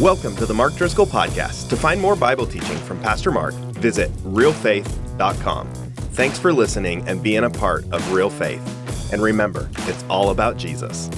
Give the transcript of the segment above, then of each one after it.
Welcome to the Mark Driscoll Podcast. To find more Bible teaching from Pastor Mark, visit realfaith.com. Thanks for listening and being a part of Real Faith. And remember, it's all about Jesus.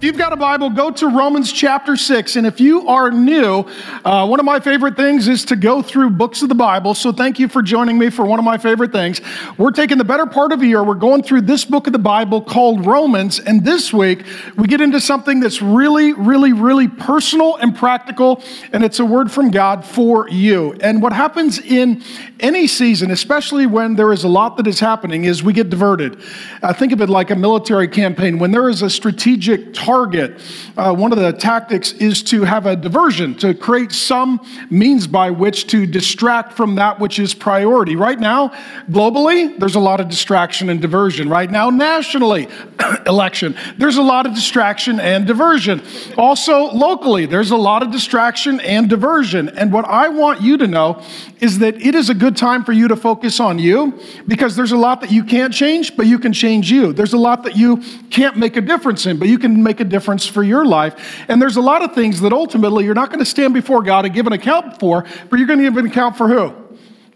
If you've got a Bible, go to Romans chapter 6. And if you are new, uh, one of my favorite things is to go through books of the Bible. So thank you for joining me for one of my favorite things. We're taking the better part of a year. We're going through this book of the Bible called Romans. And this week, we get into something that's really, really, really personal and practical. And it's a word from God for you. And what happens in any season, especially when there is a lot that is happening, is we get diverted. Uh, think of it like a military campaign. When there is a strategic target, target, uh, one of the tactics is to have a diversion, to create some means by which to distract from that which is priority. Right now, globally, there's a lot of distraction and diversion. Right now, nationally, election, there's a lot of distraction and diversion. Also, locally, there's a lot of distraction and diversion. And what I want you to know is that it is a good time for you to focus on you because there's a lot that you can't change, but you can change you. There's a lot that you can't make a difference in, but you can make a difference for your life. And there's a lot of things that ultimately you're not going to stand before God and give an account for, but you're going to give an account for who?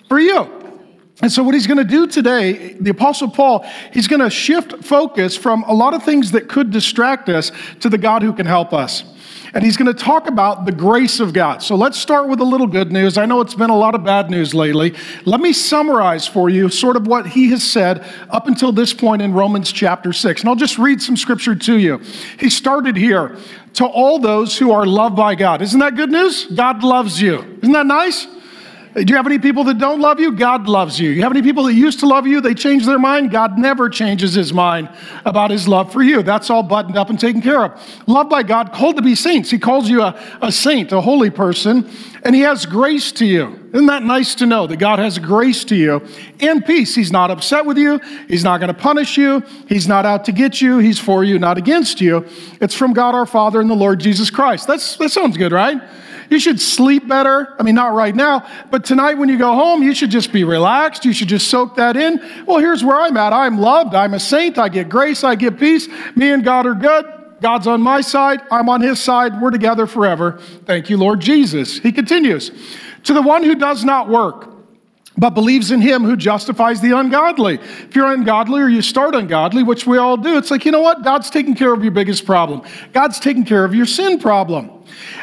For you. And so, what he's going to do today, the Apostle Paul, he's going to shift focus from a lot of things that could distract us to the God who can help us and he's going to talk about the grace of God. So let's start with a little good news. I know it's been a lot of bad news lately. Let me summarize for you sort of what he has said up until this point in Romans chapter 6. And I'll just read some scripture to you. He started here to all those who are loved by God. Isn't that good news? God loves you. Isn't that nice? Do you have any people that don't love you? God loves you. You have any people that used to love you? They changed their mind? God never changes his mind about his love for you. That's all buttoned up and taken care of. Loved by God, called to be saints. He calls you a, a saint, a holy person, and he has grace to you. Isn't that nice to know that God has grace to you and peace? He's not upset with you. He's not going to punish you. He's not out to get you. He's for you, not against you. It's from God our Father and the Lord Jesus Christ. That's, that sounds good, right? You should sleep better. I mean, not right now, but tonight when you go home, you should just be relaxed. You should just soak that in. Well, here's where I'm at. I'm loved. I'm a saint. I get grace. I get peace. Me and God are good. God's on my side. I'm on his side. We're together forever. Thank you, Lord Jesus. He continues To the one who does not work, but believes in him who justifies the ungodly. If you're ungodly or you start ungodly, which we all do, it's like, you know what? God's taking care of your biggest problem. God's taking care of your sin problem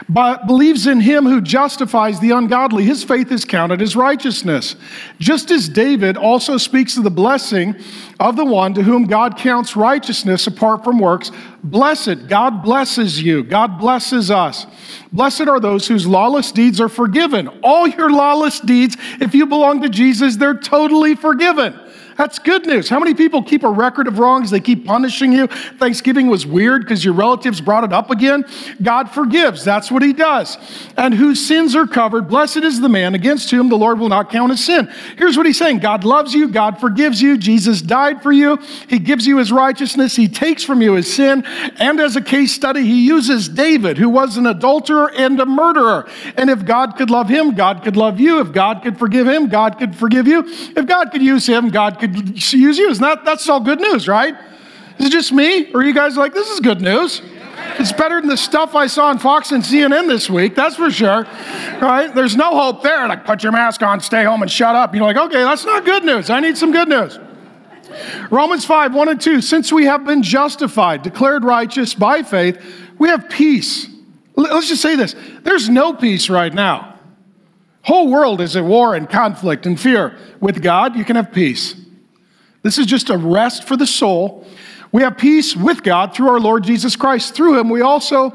but believes in him who justifies the ungodly. His faith is counted as righteousness. Just as David also speaks of the blessing of the one to whom God counts righteousness apart from works. Blessed, God blesses you. God blesses us. Blessed are those whose lawless deeds are forgiven. All your lawless deeds, if you belong to Jesus, they're totally forgiven. That's good news. How many people keep a record of wrongs? They keep punishing you. Thanksgiving was weird because your relatives brought it up again. God forgives. That's what He does. And whose sins are covered, blessed is the man against whom the Lord will not count his sin. Here's what He's saying God loves you. God forgives you. Jesus died for you. He gives you His righteousness. He takes from you His sin. And as a case study, He uses David, who was an adulterer and a murderer. And if God could love him, God could love you. If God could forgive him, God could forgive you. If God could use him, God could use you. Is that, that's all good news, right? Is it just me? Or are you guys like, this is good news? It's better than the stuff I saw on Fox and CNN this week, that's for sure. Right? There's no hope there. Like, put your mask on, stay home, and shut up. You're like, okay, that's not good news. I need some good news. Romans 5, 1 and 2. Since we have been justified, declared righteous by faith, we have peace. Let's just say this there's no peace right now. Whole world is at war and conflict and fear. With God, you can have peace. This is just a rest for the soul. We have peace with God through our Lord Jesus Christ. Through him, we also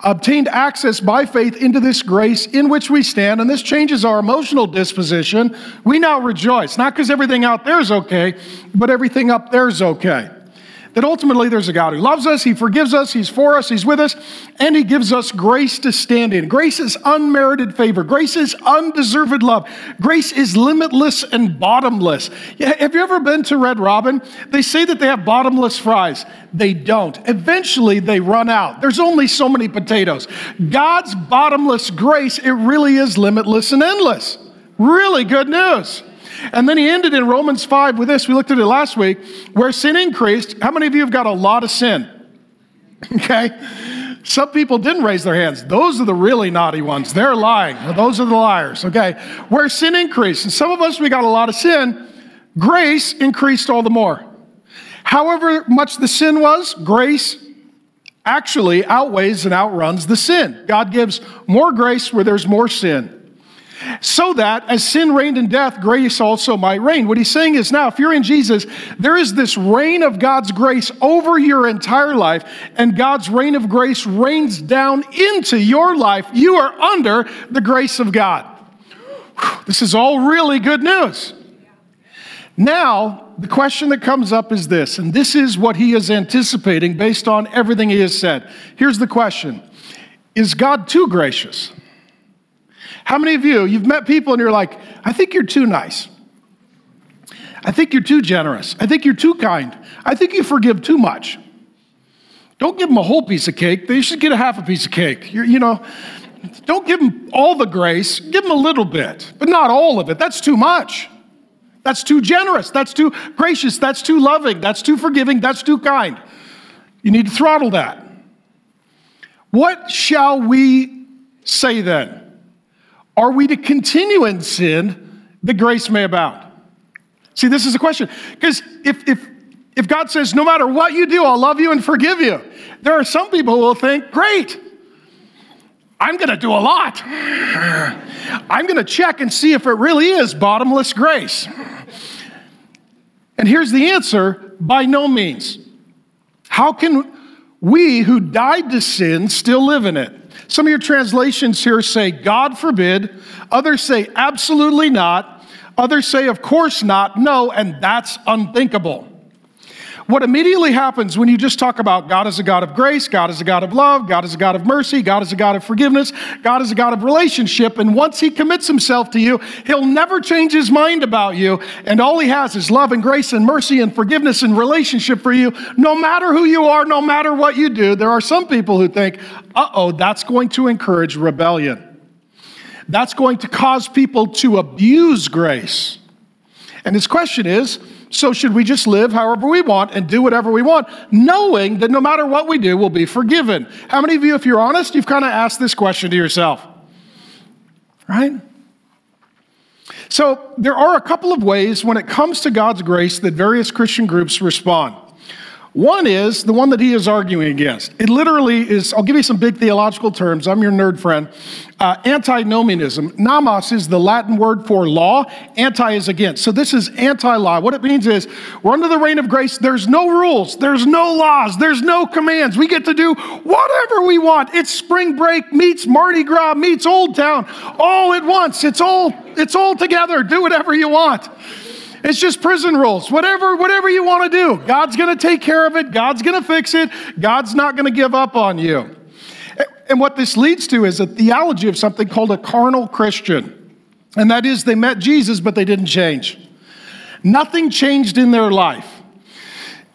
obtained access by faith into this grace in which we stand, and this changes our emotional disposition. We now rejoice, not because everything out there is okay, but everything up there is okay that ultimately there's a God who loves us, He forgives us, He's for us, He's with us, and He gives us grace to stand in. Grace is unmerited favor, grace is undeserved love, grace is limitless and bottomless. Have you ever been to Red Robin? They say that they have bottomless fries. They don't. Eventually, they run out. There's only so many potatoes. God's bottomless grace, it really is limitless and endless. Really good news. And then he ended in Romans 5 with this. We looked at it last week, where sin increased. How many of you have got a lot of sin? Okay? Some people didn't raise their hands. Those are the really naughty ones. They're lying. Those are the liars, okay? Where sin increased, and some of us, we got a lot of sin, grace increased all the more. However much the sin was, grace actually outweighs and outruns the sin. God gives more grace where there's more sin. So that as sin reigned in death, grace also might reign. What he's saying is now, if you're in Jesus, there is this reign of God's grace over your entire life, and God's reign of grace rains down into your life. You are under the grace of God. This is all really good news. Now, the question that comes up is this, and this is what he is anticipating based on everything he has said. Here's the question Is God too gracious? How many of you, you've met people and you're like, I think you're too nice. I think you're too generous. I think you're too kind. I think you forgive too much. Don't give them a whole piece of cake. They should get a half a piece of cake. You're, you know, don't give them all the grace. Give them a little bit, but not all of it. That's too much. That's too generous. That's too gracious. That's too loving. That's too forgiving. That's too kind. You need to throttle that. What shall we say then? Are we to continue in sin that grace may abound? See, this is the question. Because if, if, if God says, no matter what you do, I'll love you and forgive you, there are some people who will think, great, I'm going to do a lot. I'm going to check and see if it really is bottomless grace. And here's the answer by no means. How can we who died to sin still live in it? Some of your translations here say, God forbid. Others say, absolutely not. Others say, of course not. No, and that's unthinkable. What immediately happens when you just talk about God is a God of grace, God is a God of love, God is a God of mercy, God is a God of forgiveness, God is a God of relationship, and once He commits Himself to you, He'll never change His mind about you, and all He has is love and grace and mercy and forgiveness and relationship for you, no matter who you are, no matter what you do. There are some people who think, uh oh, that's going to encourage rebellion. That's going to cause people to abuse grace. And his question is, so, should we just live however we want and do whatever we want, knowing that no matter what we do, we'll be forgiven? How many of you, if you're honest, you've kind of asked this question to yourself? Right? So, there are a couple of ways when it comes to God's grace that various Christian groups respond. One is the one that he is arguing against. It literally is, I'll give you some big theological terms. I'm your nerd friend. Uh, antinomianism. Nomos is the Latin word for law, anti is against. So this is anti law. What it means is we're under the reign of grace. There's no rules, there's no laws, there's no commands. We get to do whatever we want. It's spring break meets Mardi Gras meets Old Town all at once. It's all, it's all together. Do whatever you want. It's just prison rules. Whatever, whatever you want to do, God's going to take care of it. God's going to fix it. God's not going to give up on you. And what this leads to is a theology of something called a carnal Christian. And that is, they met Jesus, but they didn't change. Nothing changed in their life.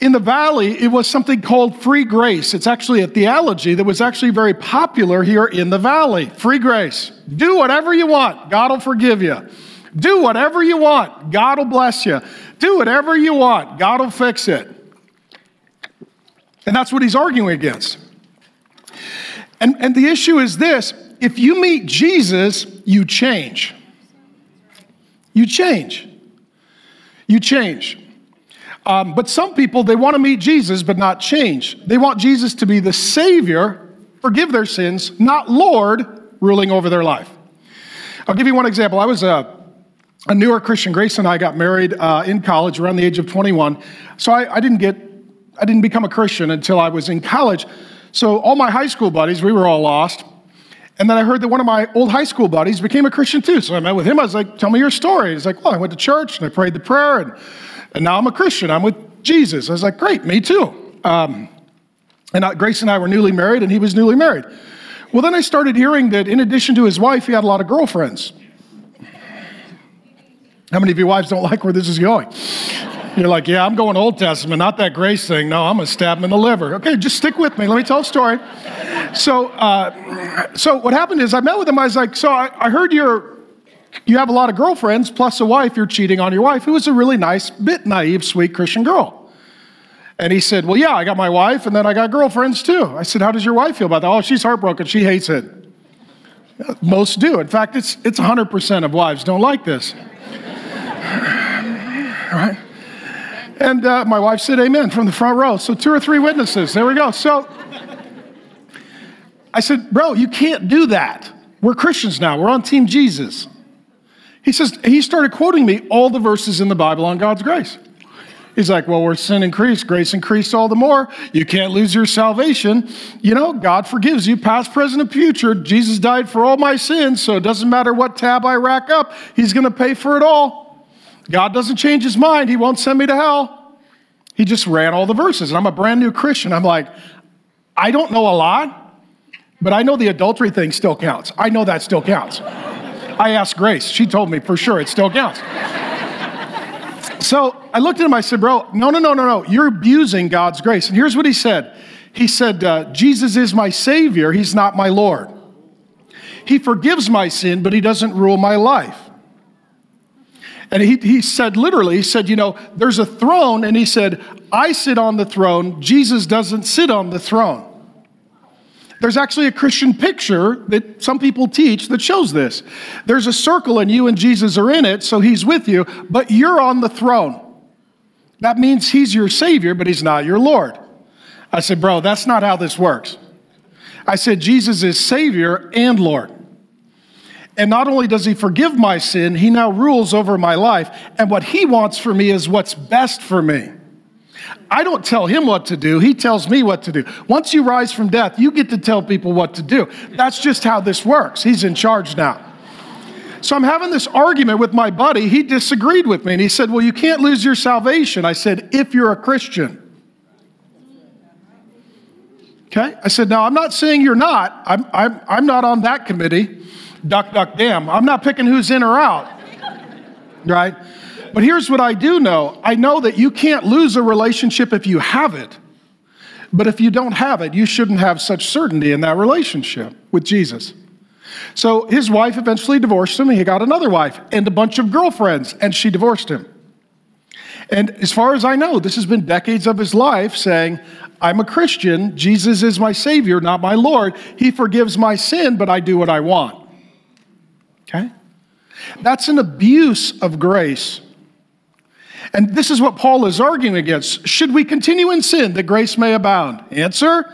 In the valley, it was something called free grace. It's actually a theology that was actually very popular here in the valley. Free grace. Do whatever you want, God will forgive you. Do whatever you want, God will bless you. Do whatever you want, God will fix it. And that's what he's arguing against. And, and the issue is this if you meet Jesus, you change. You change. You change. Um, but some people, they want to meet Jesus but not change. They want Jesus to be the Savior, forgive their sins, not Lord ruling over their life. I'll give you one example. I was a a newer Christian. Grace and I got married uh, in college around the age of 21. So I, I, didn't get, I didn't become a Christian until I was in college. So all my high school buddies, we were all lost. And then I heard that one of my old high school buddies became a Christian too. So I met with him. I was like, tell me your story. He's like, well, I went to church and I prayed the prayer and, and now I'm a Christian. I'm with Jesus. I was like, great, me too. Um, and Grace and I were newly married and he was newly married. Well, then I started hearing that in addition to his wife, he had a lot of girlfriends. How many of you wives don't like where this is going? You're like, yeah, I'm going Old Testament, not that grace thing. No, I'm going to stab him in the liver. Okay, just stick with me. Let me tell a story. So, uh, so what happened is I met with him. I was like, so I, I heard you're, you have a lot of girlfriends plus a wife. You're cheating on your wife, who was a really nice, bit naive, sweet Christian girl. And he said, Well, yeah, I got my wife and then I got girlfriends too. I said, How does your wife feel about that? Oh, she's heartbroken. She hates it. Most do. In fact, it's, it's 100% of wives don't like this. Right? And uh, my wife said amen from the front row. So two or three witnesses. There we go. So I said, Bro, you can't do that. We're Christians now. We're on Team Jesus. He says, he started quoting me all the verses in the Bible on God's grace. He's like, well, where sin increased, grace increased all the more. You can't lose your salvation. You know, God forgives you, past, present, and future. Jesus died for all my sins, so it doesn't matter what tab I rack up, He's going to pay for it all. God doesn't change His mind, He won't send me to hell. He just ran all the verses. And I'm a brand new Christian. I'm like, I don't know a lot. But I know the adultery thing still counts. I know that still counts. I asked Grace. She told me for sure it still counts. So I looked at him. I said, Bro, no, no, no, no, no. You're abusing God's grace. And here's what he said He said, uh, Jesus is my Savior, He's not my Lord. He forgives my sin, but He doesn't rule my life. And he, he said, literally, he said, You know, there's a throne, and he said, I sit on the throne. Jesus doesn't sit on the throne. There's actually a Christian picture that some people teach that shows this. There's a circle and you and Jesus are in it, so he's with you, but you're on the throne. That means he's your Savior, but he's not your Lord. I said, Bro, that's not how this works. I said, Jesus is Savior and Lord. And not only does he forgive my sin, he now rules over my life. And what he wants for me is what's best for me. I don't tell him what to do, he tells me what to do. Once you rise from death, you get to tell people what to do. That's just how this works. He's in charge now. So I'm having this argument with my buddy. He disagreed with me and he said, Well, you can't lose your salvation. I said, If you're a Christian. Okay? I said, Now, I'm not saying you're not. I'm, I'm, I'm not on that committee. Duck, duck, damn. I'm not picking who's in or out. Right? But here's what I do know I know that you can't lose a relationship if you have it. But if you don't have it, you shouldn't have such certainty in that relationship with Jesus. So his wife eventually divorced him. And he got another wife and a bunch of girlfriends, and she divorced him. And as far as I know, this has been decades of his life saying, I'm a Christian. Jesus is my Savior, not my Lord. He forgives my sin, but I do what I want. That's an abuse of grace. And this is what Paul is arguing against. Should we continue in sin that grace may abound? Answer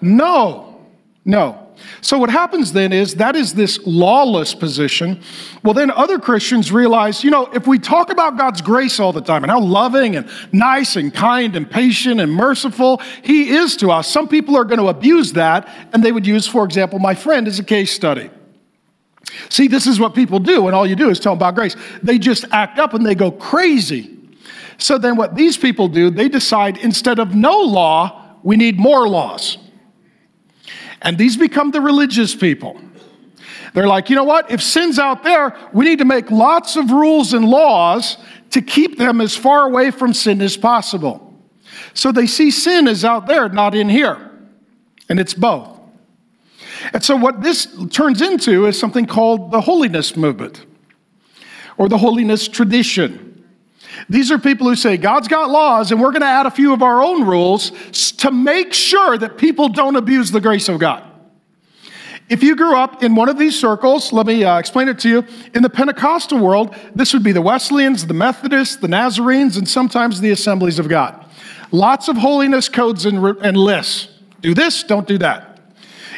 no. No. So, what happens then is that is this lawless position. Well, then other Christians realize, you know, if we talk about God's grace all the time and how loving and nice and kind and patient and merciful He is to us, some people are going to abuse that and they would use, for example, my friend as a case study. See, this is what people do, and all you do is tell them about grace. They just act up and they go crazy. So then, what these people do, they decide instead of no law, we need more laws. And these become the religious people. They're like, you know what? If sin's out there, we need to make lots of rules and laws to keep them as far away from sin as possible. So they see sin is out there, not in here. And it's both. And so, what this turns into is something called the holiness movement or the holiness tradition. These are people who say God's got laws and we're going to add a few of our own rules to make sure that people don't abuse the grace of God. If you grew up in one of these circles, let me uh, explain it to you. In the Pentecostal world, this would be the Wesleyans, the Methodists, the Nazarenes, and sometimes the Assemblies of God. Lots of holiness codes and, and lists. Do this, don't do that.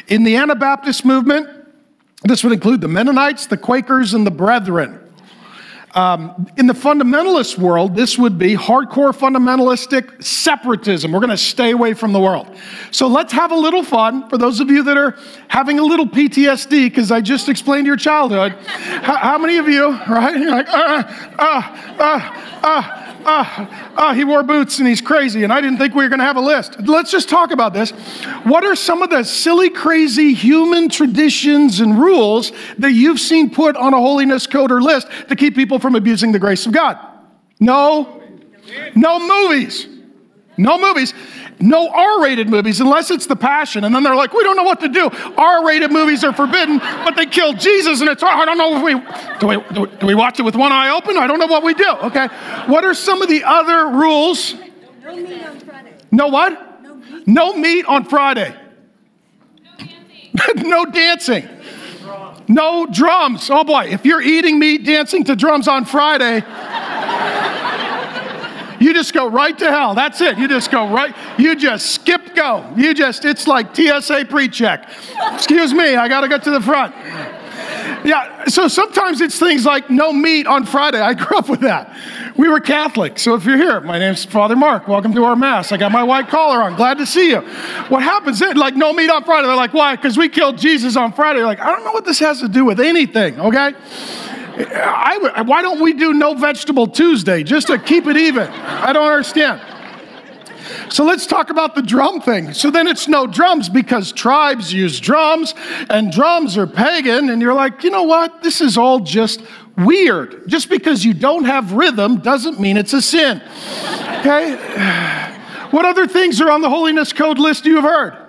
In the Anabaptist movement, this would include the Mennonites, the Quakers, and the Brethren. Um, in the fundamentalist world, this would be hardcore fundamentalistic separatism. We're going to stay away from the world. So let's have a little fun for those of you that are having a little PTSD, because I just explained your childhood. how, how, many of you, right? You're like, ah, ah, ah, ah ah, ah, he wore boots and he's crazy, and I didn't think we were going to have a list. Let's just talk about this. What are some of the silly, crazy human traditions and rules that you've seen put on a holiness code or list to keep people from abusing the grace of God? No, no movies. No movies. No R rated movies unless it's The Passion. And then they're like, we don't know what to do. R rated movies are forbidden, but they killed Jesus and it's, I don't know if we do, we, do we watch it with one eye open? I don't know what we do. Okay. What are some of the other rules? No meat on Friday. No what? No meat, no meat on Friday. no dancing. No drums. Oh boy, if you're eating meat, dancing to drums on Friday, you just go right to hell. That's it. You just go right, you just skip go. You just, it's like TSA pre check. Excuse me, I got to get to the front. Yeah, so sometimes it's things like no meat on Friday. I grew up with that. We were Catholic, so if you're here, my name's Father Mark. Welcome to our Mass. I got my white collar on. Glad to see you. What happens then? Like, no meat on Friday. They're like, why? Because we killed Jesus on Friday. They're like, I don't know what this has to do with anything, okay? I, why don't we do no vegetable Tuesday just to keep it even? I don't understand. So let's talk about the drum thing. So then it's no drums because tribes use drums and drums are pagan. And you're like, you know what? This is all just weird. Just because you don't have rhythm doesn't mean it's a sin. Okay? What other things are on the holiness code list you have heard?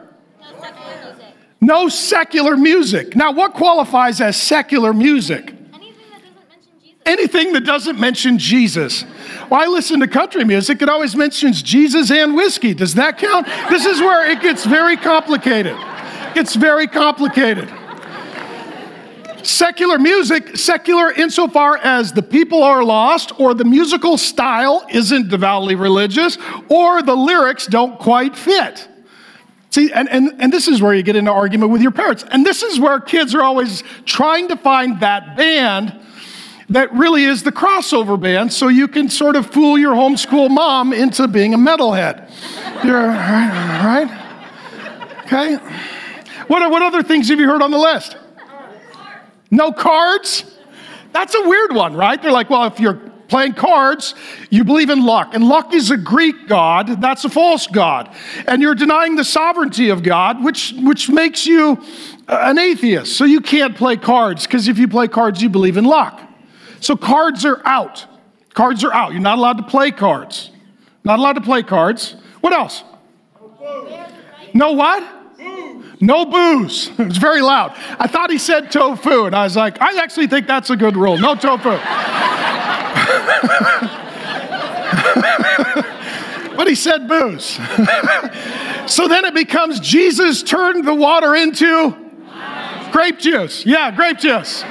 No secular music. Now, what qualifies as secular music? Anything that doesn't mention Jesus. Well, I listen to country music, it always mentions Jesus and whiskey. Does that count? This is where it gets very complicated. It's very complicated. Secular music, secular insofar as the people are lost, or the musical style isn't devoutly religious, or the lyrics don't quite fit. See, and, and, and this is where you get into argument with your parents. And this is where kids are always trying to find that band that really is the crossover band, so you can sort of fool your homeschool mom into being a metalhead. You're, right? right? Okay. What, what other things have you heard on the list? No cards? That's a weird one, right? They're like, well, if you're playing cards, you believe in luck. And luck is a Greek god, that's a false god. And you're denying the sovereignty of God, which, which makes you an atheist. So you can't play cards, because if you play cards, you believe in luck. So cards are out. Cards are out. You're not allowed to play cards. Not allowed to play cards. What else? No what? No booze. It was very loud. I thought he said tofu, and I was like, I actually think that's a good rule. No tofu. but he said booze. so then it becomes Jesus turned the water into grape juice. Yeah, grape juice.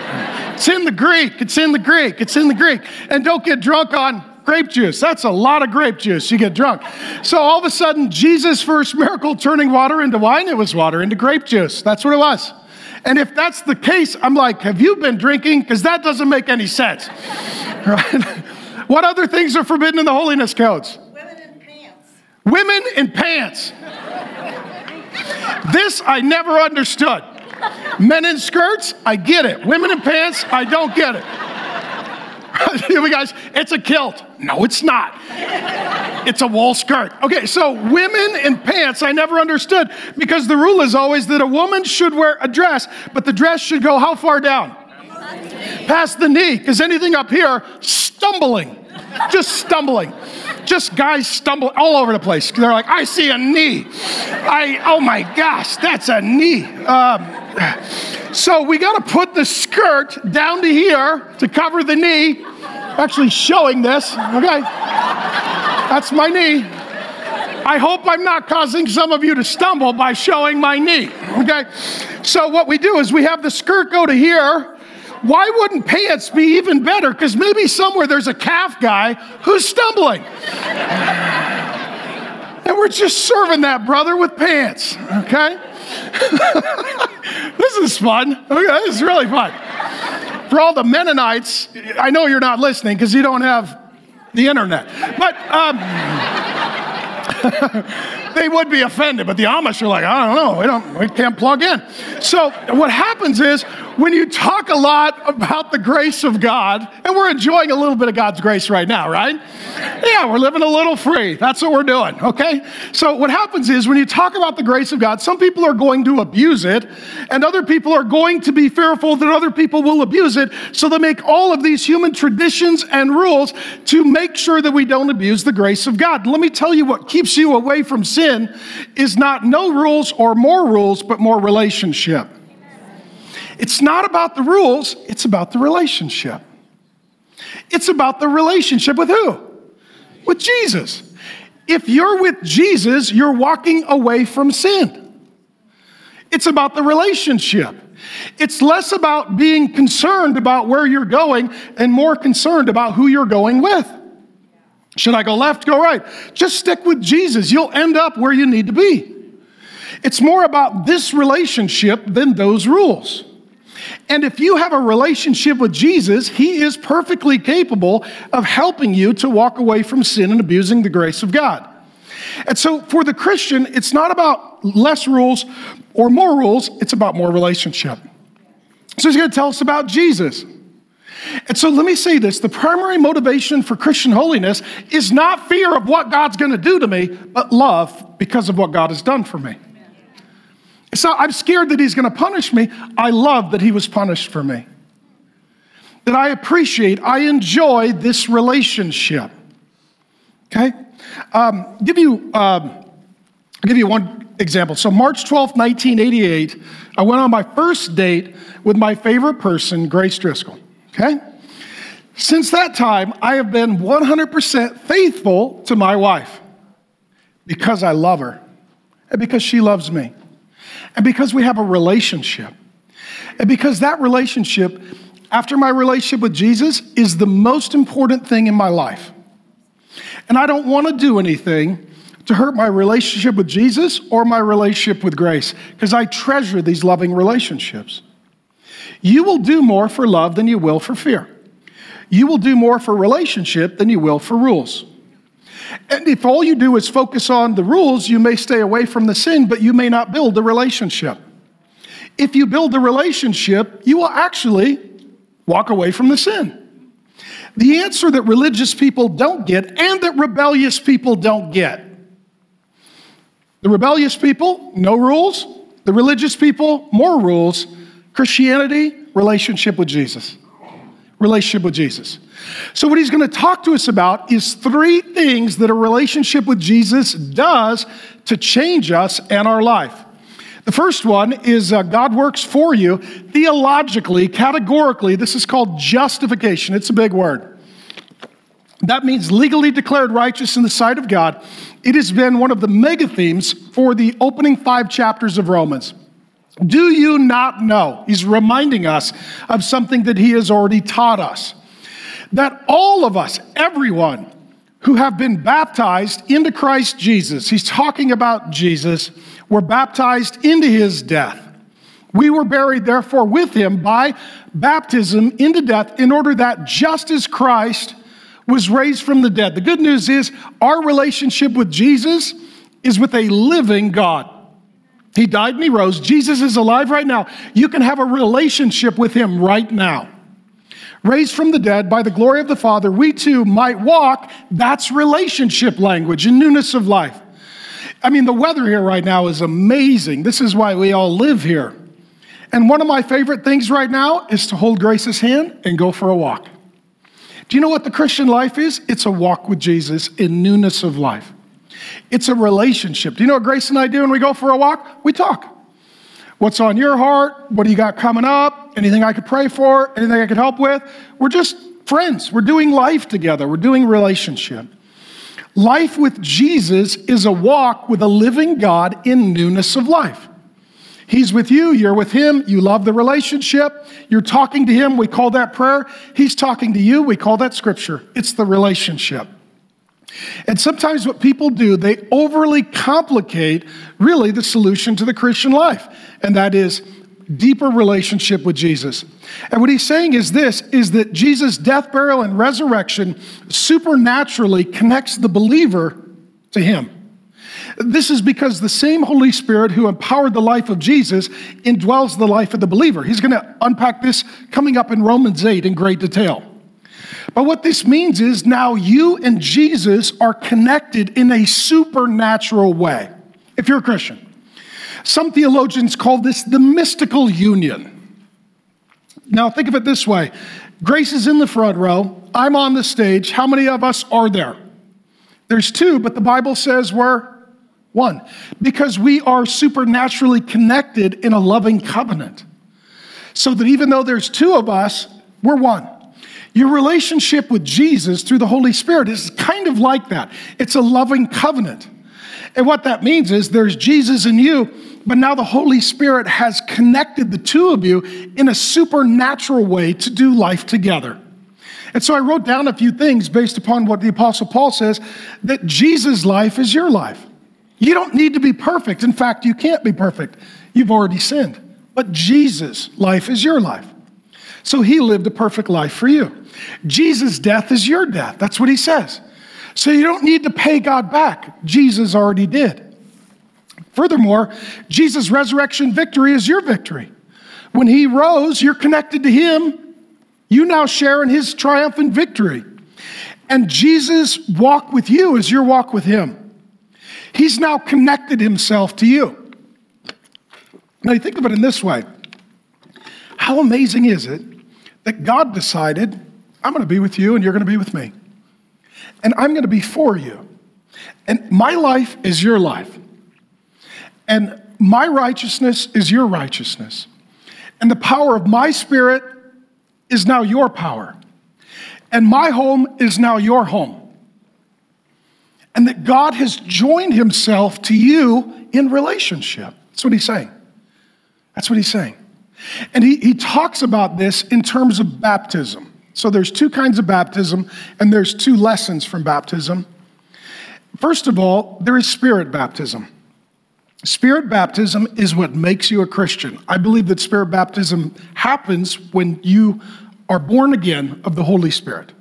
It's in the Greek. It's in the Greek. It's in the Greek. And don't get drunk on grape juice. That's a lot of grape juice. You get drunk. So all of a sudden, Jesus' first miracle turning water into wine, it was water into grape juice. That's what it was. And if that's the case, I'm like, have you been drinking? Because that doesn't make any sense. Right? what other things are forbidden in the holiness codes? Women in pants. Women in pants. this I never understood. Men in skirts, I get it. Women in pants, I don't get it. guys, it's a kilt. No, it's not. It's a wool skirt. Okay, so women in pants, I never understood because the rule is always that a woman should wear a dress, but the dress should go how far down? Past the knee, because anything up here, stumbling. Just stumbling. Just guys stumble all over the place. They're like, I see a knee. I, oh my gosh, that's a knee. Um, so we got to put the skirt down to here to cover the knee. Actually, showing this, okay? That's my knee. I hope I'm not causing some of you to stumble by showing my knee, okay? So what we do is we have the skirt go to here. Why wouldn't pants be even better? Because maybe somewhere there's a calf guy who's stumbling. and we're just serving that brother with pants, okay? this is fun. Okay, this is really fun. For all the Mennonites, I know you're not listening because you don't have the internet, but um, they would be offended. But the Amish are like, I don't know, we don't, we can't plug in. So what happens is when you talk a lot about the grace of God, and we're enjoying a little bit of God's grace right now, right? Yeah, we're living a little free. That's what we're doing, okay? So, what happens is when you talk about the grace of God, some people are going to abuse it, and other people are going to be fearful that other people will abuse it. So, they make all of these human traditions and rules to make sure that we don't abuse the grace of God. Let me tell you what keeps you away from sin is not no rules or more rules, but more relationship. It's not about the rules, it's about the relationship. It's about the relationship with who? With Jesus. If you're with Jesus, you're walking away from sin. It's about the relationship. It's less about being concerned about where you're going and more concerned about who you're going with. Should I go left, go right? Just stick with Jesus. You'll end up where you need to be. It's more about this relationship than those rules. And if you have a relationship with Jesus, He is perfectly capable of helping you to walk away from sin and abusing the grace of God. And so for the Christian, it's not about less rules or more rules, it's about more relationship. So He's going to tell us about Jesus. And so let me say this the primary motivation for Christian holiness is not fear of what God's going to do to me, but love because of what God has done for me. So I'm scared that he's going to punish me. I love that he was punished for me. That I appreciate, I enjoy this relationship. Okay? Um, give you, um, give you one example. So, March 12th, 1988, I went on my first date with my favorite person, Grace Driscoll. Okay? Since that time, I have been 100% faithful to my wife because I love her and because she loves me and because we have a relationship. And because that relationship, after my relationship with Jesus, is the most important thing in my life. And I don't want to do anything to hurt my relationship with Jesus or my relationship with Grace because I treasure these loving relationships. You will do more for love than you will for fear. You will do more for relationship than you will for rules. And if all you do is focus on the rules, you may stay away from the sin, but you may not build the relationship. If you build the relationship, you will actually walk away from the sin. The answer that religious people don't get and that rebellious people don't get. The rebellious people, no rules. The religious people, more rules. Christianity, relationship with Jesus. Relationship with Jesus. So, what he's going to talk to us about is three things that a relationship with Jesus does to change us and our life. The first one is uh, God works for you theologically, categorically. This is called justification. It's a big word. That means legally declared righteous in the sight of God. It has been one of the mega themes for the opening five chapters of Romans. Do you not know? He's reminding us of something that he has already taught us that all of us, everyone who have been baptized into Christ Jesus, he's talking about Jesus, were baptized into his death. We were buried, therefore, with him by baptism into death, in order that just as Christ was raised from the dead. The good news is our relationship with Jesus is with a living God. He died and he rose. Jesus is alive right now. You can have a relationship with him right now raised from the dead by the glory of the Father, we too might walk. That's relationship language and newness of life. I mean, the weather here right now is amazing. This is why we all live here. And one of my favorite things right now is to hold Grace's hand and go for a walk. Do you know what the Christian life is? It's a walk with Jesus in newness of life. It's a relationship. Do you know what Grace and I do when we go for a walk? We talk. What's on your heart? What do you got coming up? Anything I could pray for? Anything I could help with? We're just friends. We're doing life together. We're doing relationship. Life with Jesus is a walk with a living God in newness of life. He's with you, you're with him, you love the relationship, you're talking to him, we call that prayer. He's talking to you, we call that scripture. It's the relationship. And sometimes what people do, they overly complicate really the solution to the Christian life, and that is deeper relationship with Jesus. And what he's saying is this is that Jesus' death, burial and resurrection supernaturally connects the believer to him. This is because the same Holy Spirit who empowered the life of Jesus indwells the life of the believer. He's going to unpack this coming up in Romans 8 in great detail. But what this means is now you and Jesus are connected in a supernatural way. If you're a Christian, some theologians call this the mystical union. Now, think of it this way Grace is in the front row, I'm on the stage. How many of us are there? There's two, but the Bible says we're one because we are supernaturally connected in a loving covenant. So that even though there's two of us, we're one. Your relationship with Jesus through the Holy Spirit is kind of like that. It's a loving covenant. And what that means is there's Jesus in you, but now the Holy Spirit has connected the two of you in a supernatural way to do life together. And so I wrote down a few things based upon what the Apostle Paul says that Jesus' life is your life. You don't need to be perfect. In fact, you can't be perfect. You've already sinned. But Jesus' life is your life. So he lived a perfect life for you. Jesus' death is your death. That's what he says. So you don't need to pay God back. Jesus already did. Furthermore, Jesus' resurrection victory is your victory. When he rose, you're connected to him. You now share in his triumphant victory. And Jesus' walk with you is your walk with him. He's now connected himself to you. Now, you think of it in this way How amazing is it that God decided, I'm going to be with you and you're going to be with me? And I'm going to be for you. And my life is your life. And my righteousness is your righteousness. And the power of my spirit is now your power. And my home is now your home. And that God has joined himself to you in relationship. That's what he's saying. That's what he's saying. And he, he talks about this in terms of baptism. So there's two kinds of baptism, and there's two lessons from baptism. First of all, there is spirit baptism. Spirit baptism is what makes you a Christian. I believe that spirit baptism happens when you are born again of the Holy Spirit.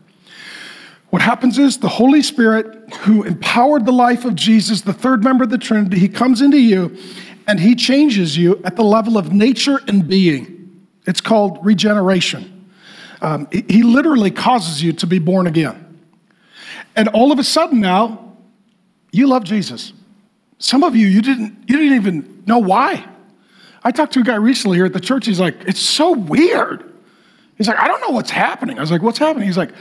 What happens is the Holy Spirit, who empowered the life of Jesus, the third member of the Trinity, he comes into you and he changes you at the level of nature and being. It's called regeneration. Um, he literally causes you to be born again. And all of a sudden now, you love Jesus. Some of you, you didn't, you didn't even know why. I talked to a guy recently here at the church. He's like, it's so weird. He's like, I don't know what's happening. I was like, what's happening? He's like,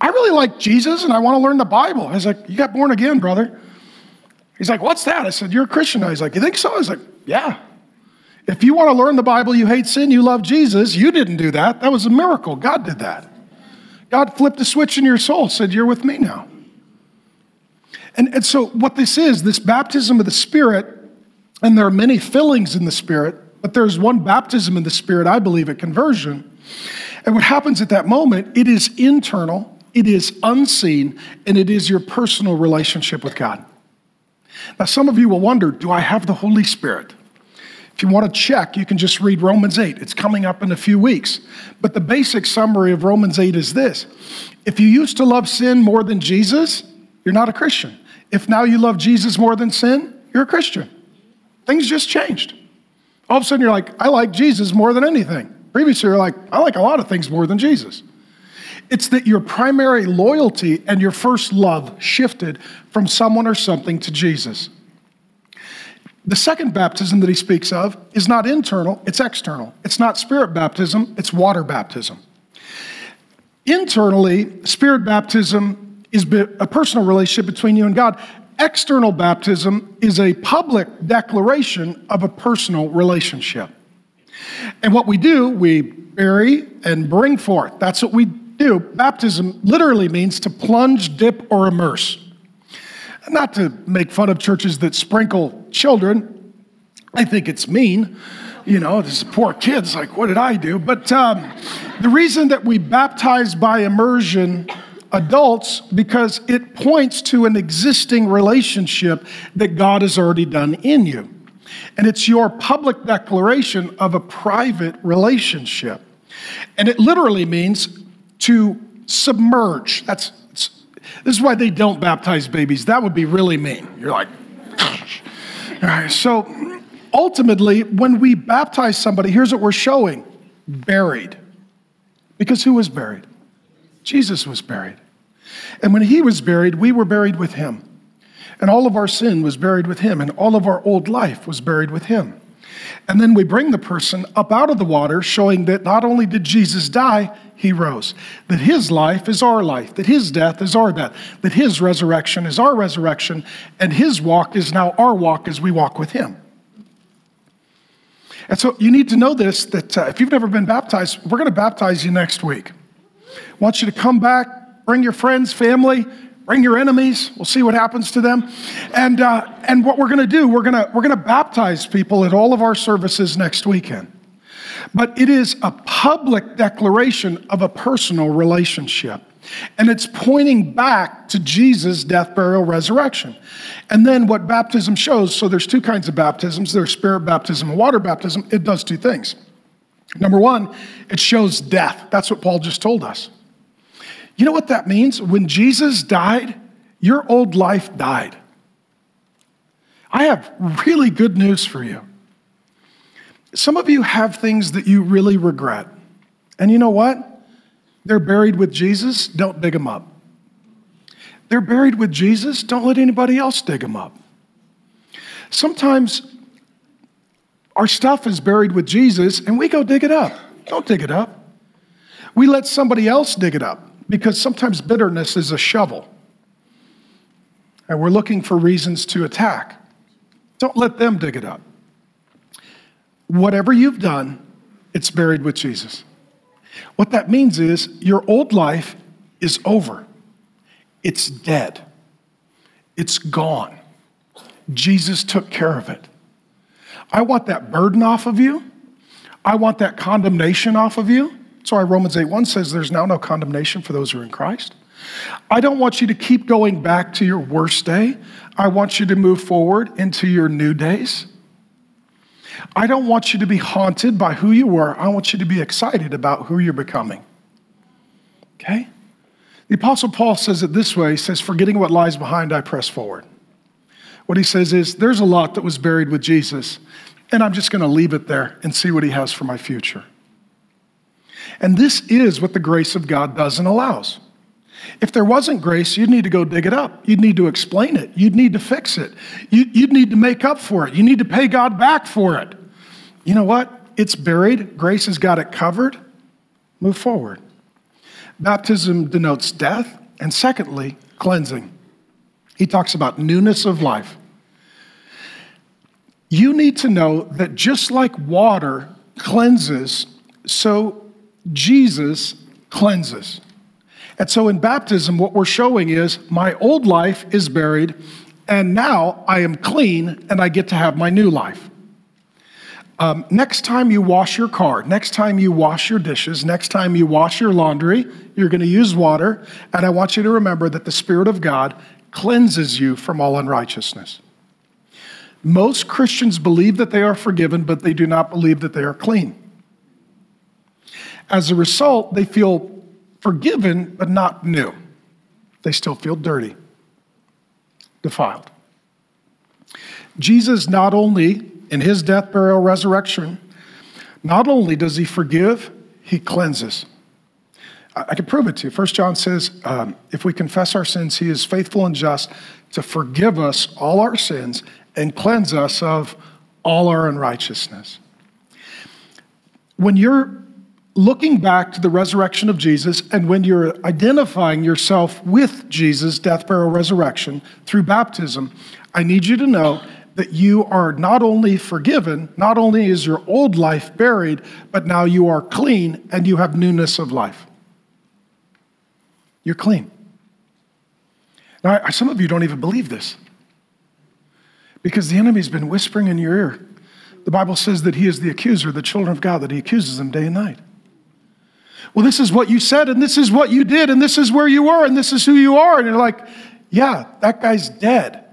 I really like Jesus and I want to learn the Bible. I was like, you got born again, brother. He's like, what's that? I said, you're a Christian. He's like, you think so? I was like, yeah. If you want to learn the Bible, you hate sin, you love Jesus, you didn't do that. That was a miracle. God did that. God flipped a switch in your soul, said, You're with me now. And, and so, what this is, this baptism of the Spirit, and there are many fillings in the Spirit, but there's one baptism in the Spirit, I believe, at conversion. And what happens at that moment, it is internal, it is unseen, and it is your personal relationship with God. Now, some of you will wonder do I have the Holy Spirit? If you want to check, you can just read Romans 8. It's coming up in a few weeks. But the basic summary of Romans 8 is this If you used to love sin more than Jesus, you're not a Christian. If now you love Jesus more than sin, you're a Christian. Things just changed. All of a sudden, you're like, I like Jesus more than anything. Previously, you're like, I like a lot of things more than Jesus. It's that your primary loyalty and your first love shifted from someone or something to Jesus. The second baptism that he speaks of is not internal, it's external. It's not spirit baptism, it's water baptism. Internally, spirit baptism is a personal relationship between you and God. External baptism is a public declaration of a personal relationship. And what we do, we bury and bring forth. That's what we do, baptism literally means to plunge, dip, or immerse. Not to make fun of churches that sprinkle children. I think it's mean. You know, this poor kids, like, what did I do? But um, the reason that we baptize by immersion adults because it points to an existing relationship that God has already done in you. And it's your public declaration of a private relationship. And it literally means to submerge. That's this is why they don't baptize babies. That would be really mean. You're like, all right. So ultimately, when we baptize somebody, here's what we're showing: buried. Because who was buried? Jesus was buried. And when he was buried, we were buried with him. And all of our sin was buried with him, and all of our old life was buried with him. And then we bring the person up out of the water, showing that not only did Jesus die, he rose. That his life is our life, that his death is our death, that his resurrection is our resurrection, and his walk is now our walk as we walk with him. And so you need to know this that uh, if you've never been baptized, we're going to baptize you next week. I want you to come back, bring your friends, family, bring your enemies. We'll see what happens to them. And, uh, and what we're going to do, we're going we're going to baptize people at all of our services next weekend. But it is a public declaration of a personal relationship. And it's pointing back to Jesus' death, burial, resurrection. And then what baptism shows so there's two kinds of baptisms there's spirit baptism and water baptism. It does two things. Number one, it shows death. That's what Paul just told us. You know what that means? When Jesus died, your old life died. I have really good news for you. Some of you have things that you really regret. And you know what? They're buried with Jesus, don't dig them up. They're buried with Jesus, don't let anybody else dig them up. Sometimes our stuff is buried with Jesus and we go dig it up. Don't dig it up. We let somebody else dig it up because sometimes bitterness is a shovel and we're looking for reasons to attack. Don't let them dig it up. Whatever you've done, it's buried with Jesus. What that means is your old life is over, it's dead, it's gone. Jesus took care of it. I want that burden off of you. I want that condemnation off of you. That's why Romans 8 1 says there's now no condemnation for those who are in Christ. I don't want you to keep going back to your worst day. I want you to move forward into your new days. I don't want you to be haunted by who you were. I want you to be excited about who you're becoming. Okay? The Apostle Paul says it this way He says, Forgetting what lies behind, I press forward. What he says is, There's a lot that was buried with Jesus, and I'm just going to leave it there and see what he has for my future. And this is what the grace of God does and allows. If there wasn't grace, you'd need to go dig it up. You'd need to explain it. You'd need to fix it. You'd need to make up for it. You need to pay God back for it. You know what? It's buried. Grace has got it covered. Move forward. Baptism denotes death. And secondly, cleansing. He talks about newness of life. You need to know that just like water cleanses, so Jesus cleanses. And so in baptism, what we're showing is my old life is buried, and now I am clean and I get to have my new life. Um, next time you wash your car, next time you wash your dishes, next time you wash your laundry, you're going to use water. And I want you to remember that the Spirit of God cleanses you from all unrighteousness. Most Christians believe that they are forgiven, but they do not believe that they are clean. As a result, they feel forgiven, but not new. They still feel dirty, defiled. Jesus not only, in his death, burial, resurrection, not only does he forgive, he cleanses. I can prove it to you. First John says, um, if we confess our sins, he is faithful and just to forgive us all our sins and cleanse us of all our unrighteousness. When you're looking back to the resurrection of Jesus, and when you're identifying yourself with Jesus' death, burial, resurrection through baptism, I need you to know that you are not only forgiven, not only is your old life buried, but now you are clean and you have newness of life. You're clean. Now, some of you don't even believe this because the enemy's been whispering in your ear. The Bible says that he is the accuser, the children of God, that he accuses them day and night. Well, this is what you said, and this is what you did, and this is where you were, and this is who you are. And you're like, yeah, that guy's dead.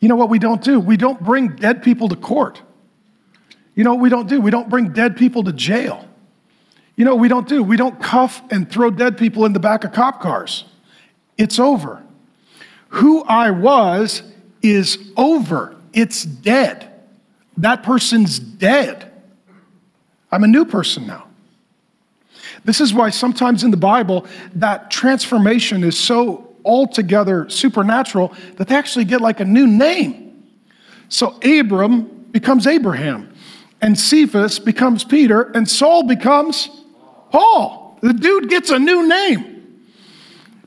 You know what we don't do? We don't bring dead people to court. You know what we don't do? We don't bring dead people to jail. You know what we don't do? We don't cuff and throw dead people in the back of cop cars. It's over. Who I was is over. It's dead. That person's dead. I'm a new person now. This is why sometimes in the Bible, that transformation is so altogether supernatural that they actually get like a new name. So Abram becomes Abraham, and Cephas becomes Peter, and Saul becomes Paul. The dude gets a new name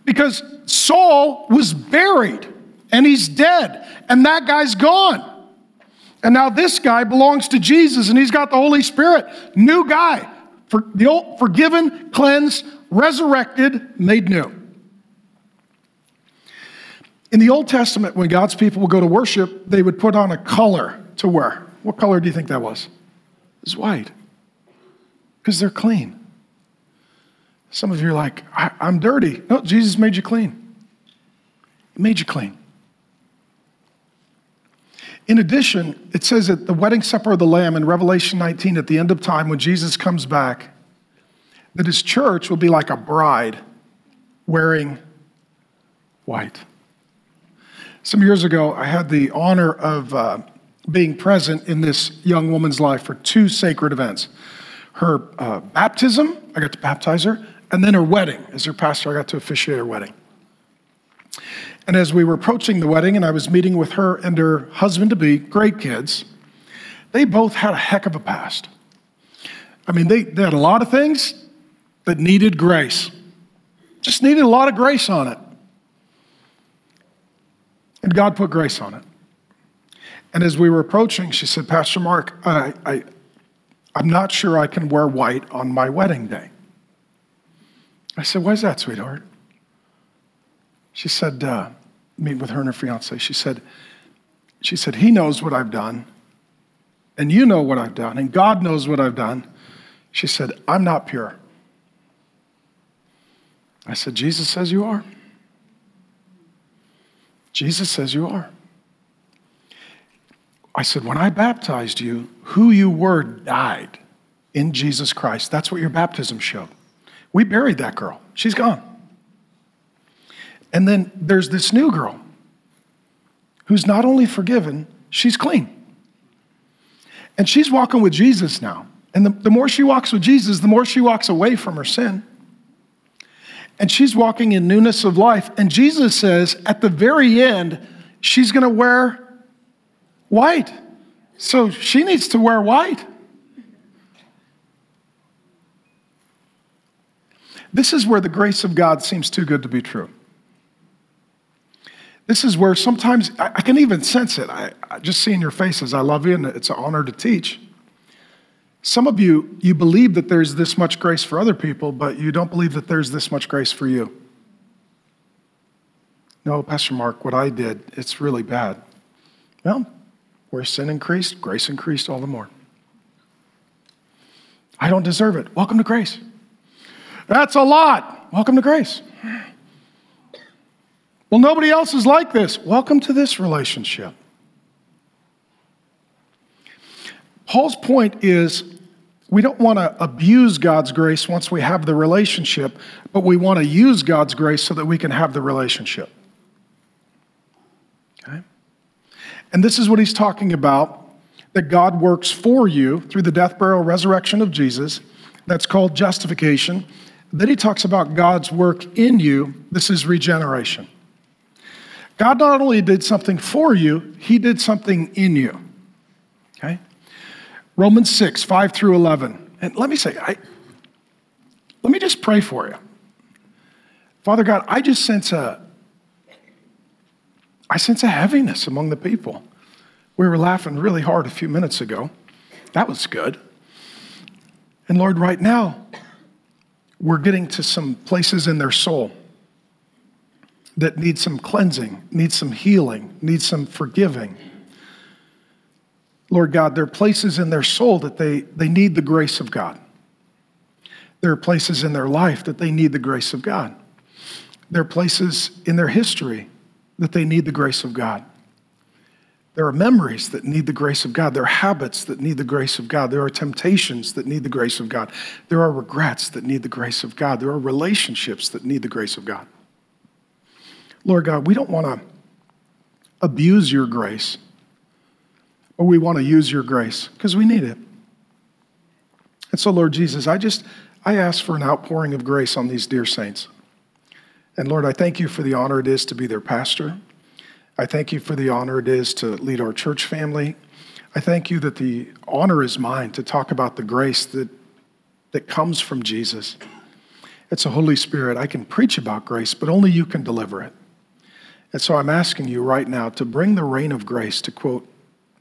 because Saul was buried and he's dead, and that guy's gone. And now this guy belongs to Jesus and he's got the Holy Spirit. New guy, For, the old, forgiven, cleansed, resurrected, made new. In the Old Testament, when God's people would go to worship, they would put on a color to wear. What color do you think that was? It was white, because they're clean. Some of you are like, I, am dirty. No, Jesus made you clean. He made you clean. In addition, it says at the wedding supper of the Lamb in Revelation 19, at the end of time, when Jesus comes back, that his church will be like a bride wearing white. Some years ago, I had the honor of uh, being present in this young woman's life for two sacred events her uh, baptism, I got to baptize her, and then her wedding. As her pastor, I got to officiate her wedding. And as we were approaching the wedding, and I was meeting with her and her husband to be, great kids, they both had a heck of a past. I mean, they, they had a lot of things that needed grace, just needed a lot of grace on it. And God put grace on it. And as we were approaching, she said, Pastor Mark, I, I, I'm not sure I can wear white on my wedding day. I said, Why is that, sweetheart? She said, uh, meet with her and her fiance. She said, she said, He knows what I've done, and you know what I've done, and God knows what I've done. She said, I'm not pure. I said, Jesus says you are. Jesus says you are. I said, when I baptized you, who you were died in Jesus Christ. That's what your baptism showed. We buried that girl. She's gone. And then there's this new girl who's not only forgiven, she's clean. And she's walking with Jesus now. And the, the more she walks with Jesus, the more she walks away from her sin. And she's walking in newness of life. And Jesus says at the very end, she's going to wear white. So she needs to wear white. This is where the grace of God seems too good to be true. This is where sometimes I, I can even sense it. I, I just seeing your faces, I love you, and it's an honor to teach. Some of you, you believe that there's this much grace for other people, but you don't believe that there's this much grace for you. No, Pastor Mark, what I did, it's really bad. Well, where sin increased, grace increased all the more. I don't deserve it. Welcome to grace. That's a lot. Welcome to grace. Well, nobody else is like this. Welcome to this relationship. Paul's point is we don't want to abuse God's grace once we have the relationship, but we want to use God's grace so that we can have the relationship. Okay? And this is what he's talking about that God works for you through the death, burial, resurrection of Jesus. That's called justification. Then he talks about God's work in you. This is regeneration. God not only did something for you, he did something in you. Okay? Romans 6, 5 through 11. And let me say, I, let me just pray for you. Father God, I just sense a, I sense a heaviness among the people. We were laughing really hard a few minutes ago. That was good. And Lord, right now, we're getting to some places in their soul that need some cleansing, need some healing, need some forgiving. Lord God, there are places in their soul that they, they need the grace of God. There are places in their life that they need the grace of God. There are places in their history that they need the grace of God. There are memories that need the grace of God. There are habits that need the grace of God. There are temptations that need the grace of God. There are regrets that need the grace of God. There are relationships that need the grace of God. Lord God, we don't want to abuse your grace, but we want to use your grace because we need it. And so, Lord Jesus, I just I ask for an outpouring of grace on these dear saints. And Lord, I thank you for the honor it is to be their pastor. I thank you for the honor it is to lead our church family. I thank you that the honor is mine to talk about the grace that, that comes from Jesus. It's a Holy Spirit. I can preach about grace, but only you can deliver it. And so I'm asking you right now to bring the rain of grace, to quote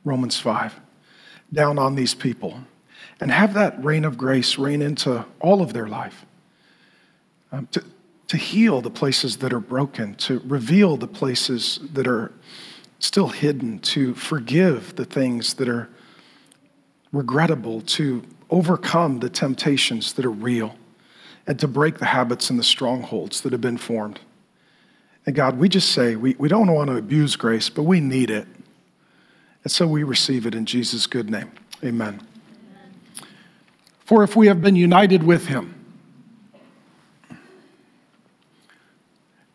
Romans 5, down on these people. and have that reign of grace reign into all of their life. Um, to, to heal the places that are broken, to reveal the places that are still hidden, to forgive the things that are regrettable, to overcome the temptations that are real, and to break the habits and the strongholds that have been formed. And God, we just say we, we don't want to abuse grace, but we need it. And so we receive it in Jesus' good name. Amen. For if we have been united with him, if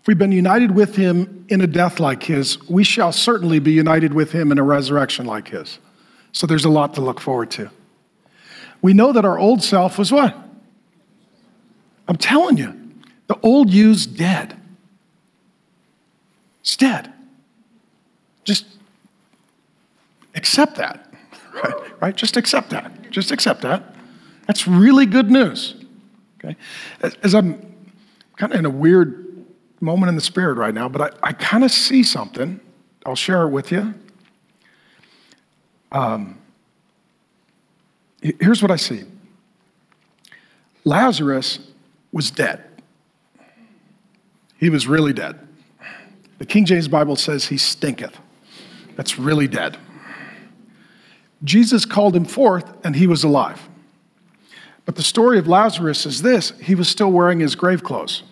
we've been united with him in a death like his, we shall certainly be united with him in a resurrection like his. So there's a lot to look forward to. We know that our old self was what? I'm telling you, the old you's dead. It's dead. Just accept that, right? right? Just accept that. Just accept that. That's really good news. Okay? As, as I'm kind of in a weird moment in the spirit right now, but I, I kind of see something. I'll share it with you. Um, here's what I see Lazarus was dead. He was really dead. The King James Bible says he stinketh. That's really dead. Jesus called him forth and he was alive. But the story of Lazarus is this he was still wearing his grave clothes.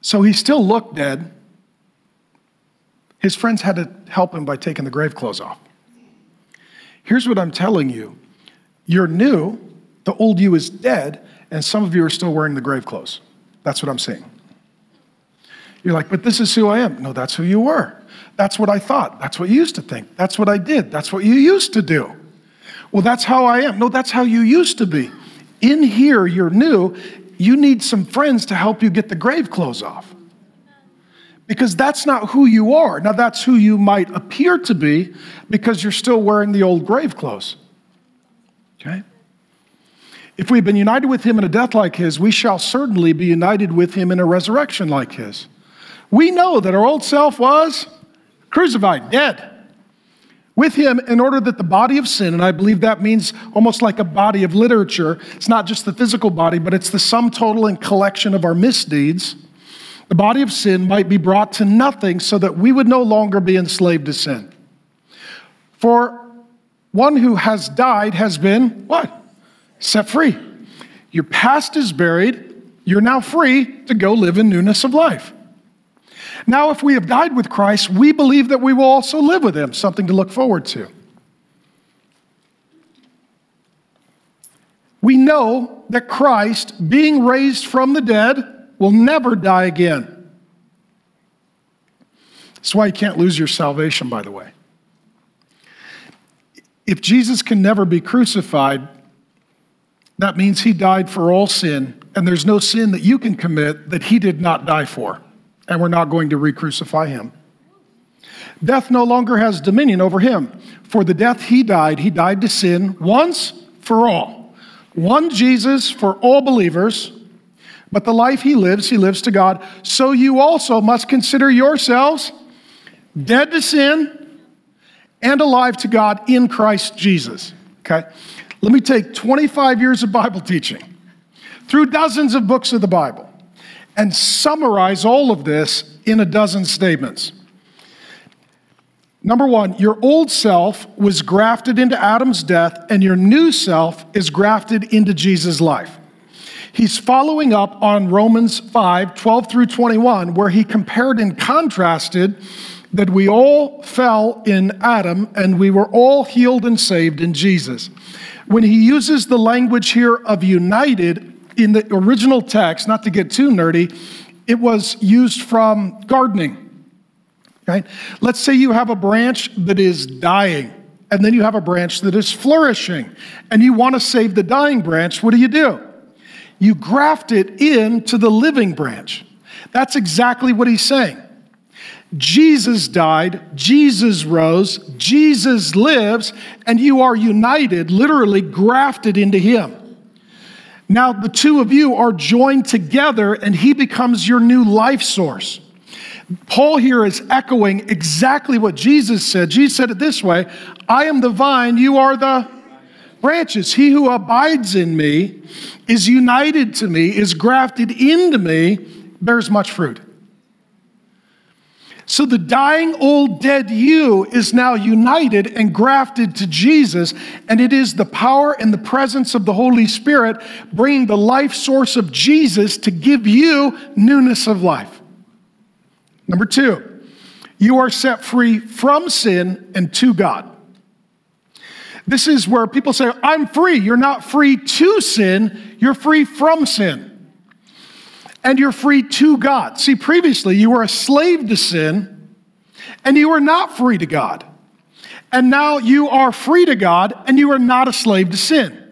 So he still looked dead. His friends had to help him by taking the grave clothes off. Here's what I'm telling you you're new, the old you is dead, and some of you are still wearing the grave clothes. That's what I'm saying. You're like, but this is who I am. No, that's who you were. That's what I thought. That's what you used to think. That's what I did. That's what you used to do. Well, that's how I am. No, that's how you used to be. In here, you're new. You need some friends to help you get the grave clothes off. Because that's not who you are. Now, that's who you might appear to be because you're still wearing the old grave clothes. Okay? If we've been united with him in a death like his, we shall certainly be united with him in a resurrection like his. We know that our old self was crucified, dead with him in order that the body of sin, and I believe that means almost like a body of literature, it's not just the physical body, but it's the sum total and collection of our misdeeds, the body of sin might be brought to nothing so that we would no longer be enslaved to sin. For one who has died has been what? Set free. Your past is buried, you're now free to go live in newness of life. Now, if we have died with Christ, we believe that we will also live with him, something to look forward to. We know that Christ, being raised from the dead, will never die again. That's why you can't lose your salvation, by the way. If Jesus can never be crucified, that means he died for all sin, and there's no sin that you can commit that he did not die for and we're not going to re crucify him. Death no longer has dominion over him. For the death he died, he died to sin once for all. One Jesus for all believers, but the life he lives, he lives to God. So you also must consider yourselves dead to sin and alive to God in Christ Jesus. Okay? Let me take 25 years of Bible teaching through dozens of books of the Bible and summarize all of this in a dozen statements. Number one, your old self was grafted into Adam's death, and your new self is grafted into Jesus' life. He's following up on Romans 5 12 through 21, where he compared and contrasted that we all fell in Adam and we were all healed and saved in Jesus. When he uses the language here of united, in the original text, not to get too nerdy, it was used from gardening. Right? Let's say you have a branch that is dying, and then you have a branch that is flourishing, and you want to save the dying branch. What do you do? You graft it into the living branch. That's exactly what he's saying. Jesus died, Jesus rose, Jesus lives, and you are united, literally grafted into him. Now the two of you are joined together and he becomes your new life source. Paul here is echoing exactly what Jesus said. Jesus said it this way I am the vine, you are the branches. He who abides in me is united to me, is grafted into me, bears much fruit. So the dying old dead you is now united and grafted to Jesus, and it is the power and the presence of the Holy Spirit bringing the life source of Jesus to give you newness of life. Number two, you are set free from sin and to God. This is where people say, I'm free. You're not free to sin, you're free from sin and you're free to God. See, previously you were a slave to sin and you were not free to God. And now you are free to God and you are not a slave to sin.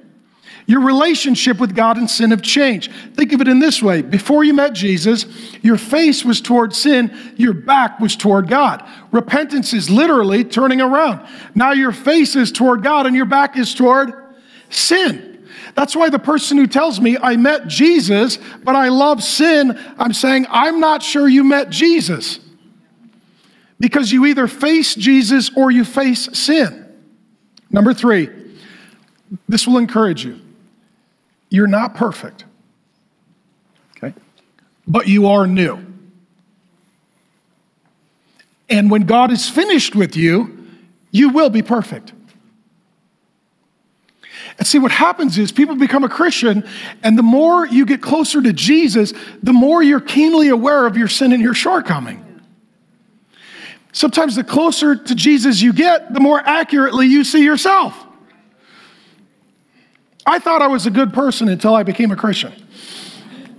Your relationship with God and sin have changed. Think of it in this way before you met Jesus, your face was toward sin, your back was toward God. Repentance is literally turning around. Now your face is toward God and your back is toward sin. That's why the person who tells me I met Jesus, but I love sin, I'm saying, I'm not sure you met Jesus. Because you either face Jesus or you face sin. Number three, this will encourage you. You're not perfect, okay? But you are new. And when God is finished with you, you will be perfect. And see, what happens is people become a Christian, and the more you get closer to Jesus, the more you're keenly aware of your sin and your shortcoming. Sometimes the closer to Jesus you get, the more accurately you see yourself. I thought I was a good person until I became a Christian.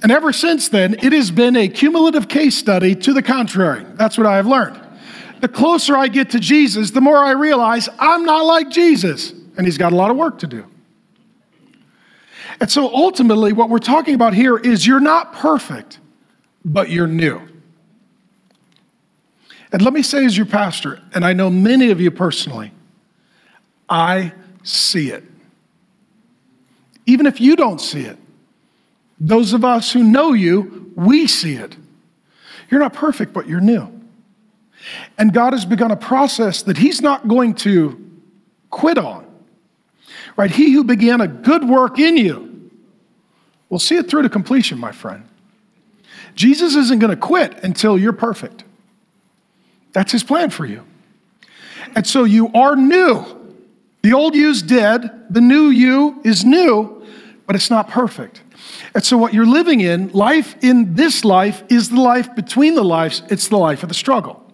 And ever since then, it has been a cumulative case study to the contrary. That's what I have learned. The closer I get to Jesus, the more I realize I'm not like Jesus, and he's got a lot of work to do. And so ultimately, what we're talking about here is you're not perfect, but you're new. And let me say, as your pastor, and I know many of you personally, I see it. Even if you don't see it, those of us who know you, we see it. You're not perfect, but you're new. And God has begun a process that He's not going to quit on. Right? He who began a good work in you will see it through to completion, my friend. Jesus isn't going to quit until you're perfect. That's his plan for you. And so you are new. The old you's dead, the new you is new, but it's not perfect. And so what you're living in, life in this life, is the life between the lives, it's the life of the struggle.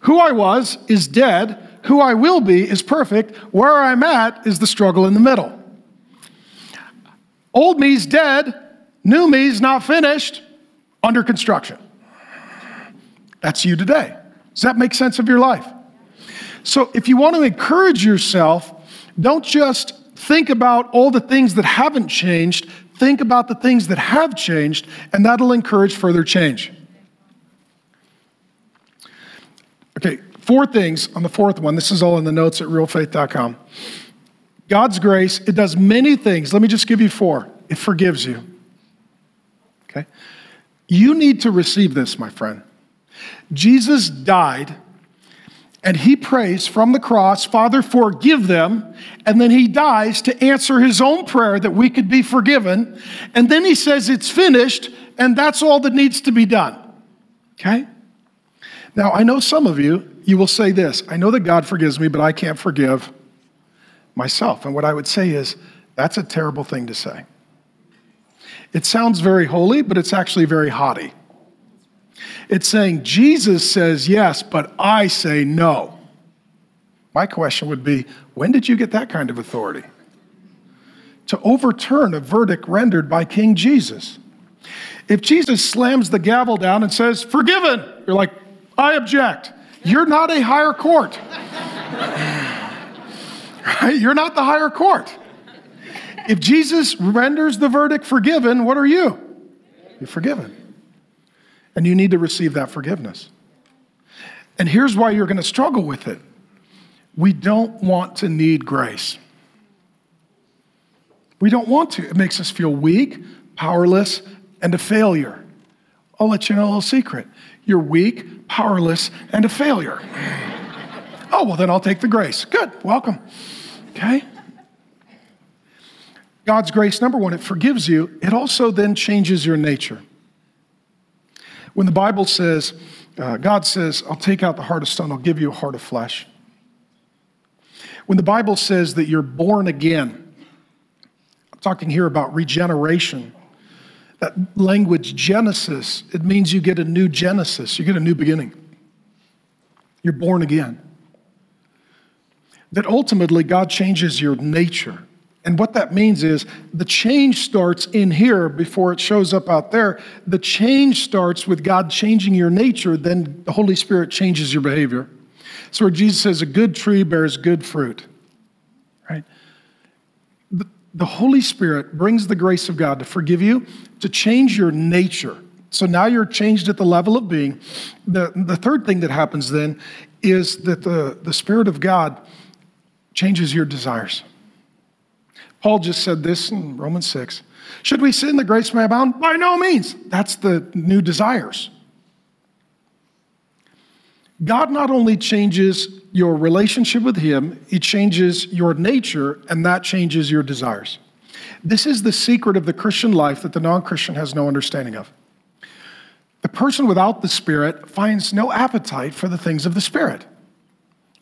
Who I was is dead who I will be is perfect. Where I'm at is the struggle in the middle. Old me's dead, new me's not finished, under construction. That's you today. Does that make sense of your life? So, if you want to encourage yourself, don't just think about all the things that haven't changed, think about the things that have changed, and that'll encourage further change. Okay, Four things on the fourth one. This is all in the notes at realfaith.com. God's grace, it does many things. Let me just give you four. It forgives you. Okay? You need to receive this, my friend. Jesus died and he prays from the cross, Father, forgive them. And then he dies to answer his own prayer that we could be forgiven. And then he says it's finished, and that's all that needs to be done. Okay? Now, I know some of you, you will say this I know that God forgives me, but I can't forgive myself. And what I would say is, that's a terrible thing to say. It sounds very holy, but it's actually very haughty. It's saying Jesus says yes, but I say no. My question would be when did you get that kind of authority? To overturn a verdict rendered by King Jesus. If Jesus slams the gavel down and says, Forgiven, you're like, I object. You're not a higher court. right? You're not the higher court. If Jesus renders the verdict forgiven, what are you? You're forgiven. And you need to receive that forgiveness. And here's why you're going to struggle with it we don't want to need grace. We don't want to. It makes us feel weak, powerless, and a failure. I'll let you know a little secret. You're weak, powerless, and a failure. oh, well, then I'll take the grace. Good, welcome. Okay? God's grace, number one, it forgives you. It also then changes your nature. When the Bible says, uh, God says, I'll take out the heart of stone, I'll give you a heart of flesh. When the Bible says that you're born again, I'm talking here about regeneration. That language, Genesis, it means you get a new Genesis, you get a new beginning. You're born again. That ultimately God changes your nature. And what that means is the change starts in here before it shows up out there. The change starts with God changing your nature, then the Holy Spirit changes your behavior. So where Jesus says a good tree bears good fruit. The, the Holy Spirit brings the grace of God to forgive you, to change your nature. So now you're changed at the level of being. The, the third thing that happens then is that the, the Spirit of God changes your desires. Paul just said this in Romans 6. Should we sin that grace may abound? By no means. That's the new desires. God not only changes your relationship with Him, He changes your nature, and that changes your desires. This is the secret of the Christian life that the non Christian has no understanding of. The person without the Spirit finds no appetite for the things of the Spirit.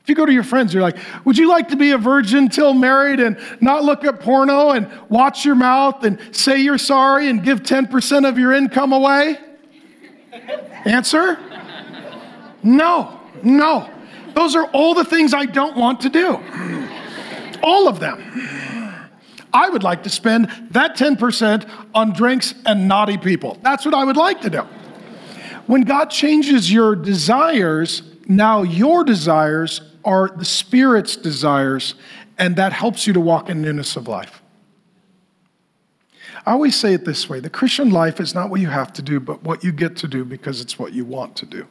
If you go to your friends, you're like, Would you like to be a virgin till married and not look at porno and watch your mouth and say you're sorry and give 10% of your income away? Answer? No, no. Those are all the things I don't want to do. All of them. I would like to spend that 10% on drinks and naughty people. That's what I would like to do. When God changes your desires, now your desires are the Spirit's desires, and that helps you to walk in newness of life. I always say it this way the Christian life is not what you have to do, but what you get to do because it's what you want to do.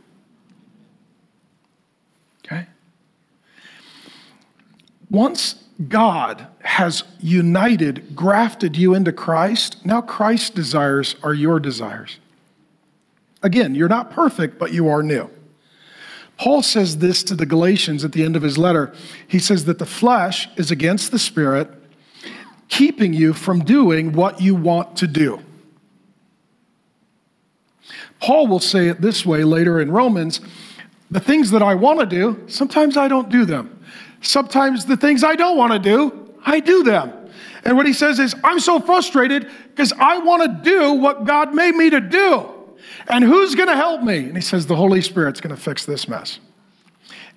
Once God has united, grafted you into Christ, now Christ's desires are your desires. Again, you're not perfect, but you are new. Paul says this to the Galatians at the end of his letter. He says that the flesh is against the spirit, keeping you from doing what you want to do. Paul will say it this way later in Romans the things that I want to do, sometimes I don't do them. Sometimes the things I don't want to do, I do them. And what he says is, I'm so frustrated because I want to do what God made me to do. And who's going to help me? And he says, The Holy Spirit's going to fix this mess.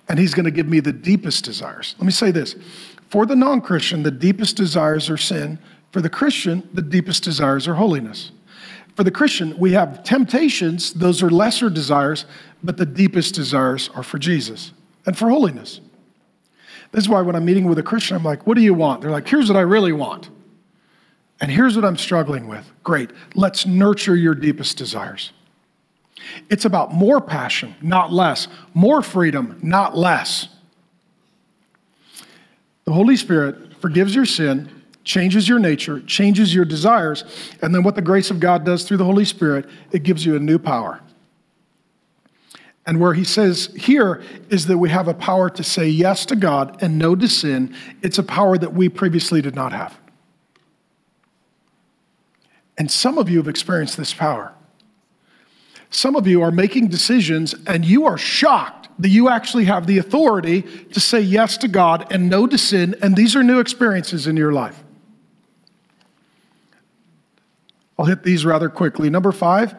And he's going to give me the deepest desires. Let me say this for the non Christian, the deepest desires are sin. For the Christian, the deepest desires are holiness. For the Christian, we have temptations, those are lesser desires, but the deepest desires are for Jesus and for holiness. This is why when I'm meeting with a Christian, I'm like, What do you want? They're like, Here's what I really want. And here's what I'm struggling with. Great. Let's nurture your deepest desires. It's about more passion, not less, more freedom, not less. The Holy Spirit forgives your sin, changes your nature, changes your desires, and then what the grace of God does through the Holy Spirit, it gives you a new power. And where he says here is that we have a power to say yes to God and no to sin. It's a power that we previously did not have. And some of you have experienced this power. Some of you are making decisions and you are shocked that you actually have the authority to say yes to God and no to sin, and these are new experiences in your life. I'll hit these rather quickly. Number five,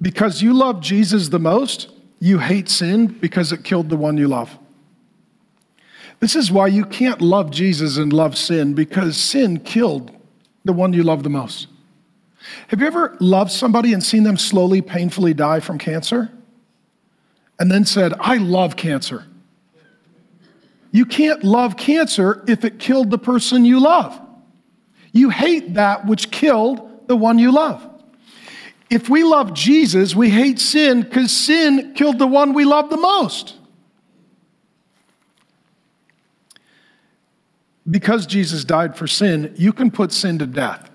because you love Jesus the most, you hate sin because it killed the one you love. This is why you can't love Jesus and love sin because sin killed the one you love the most. Have you ever loved somebody and seen them slowly, painfully die from cancer? And then said, I love cancer. You can't love cancer if it killed the person you love. You hate that which killed the one you love. If we love Jesus, we hate sin because sin killed the one we love the most. Because Jesus died for sin, you can put sin to death.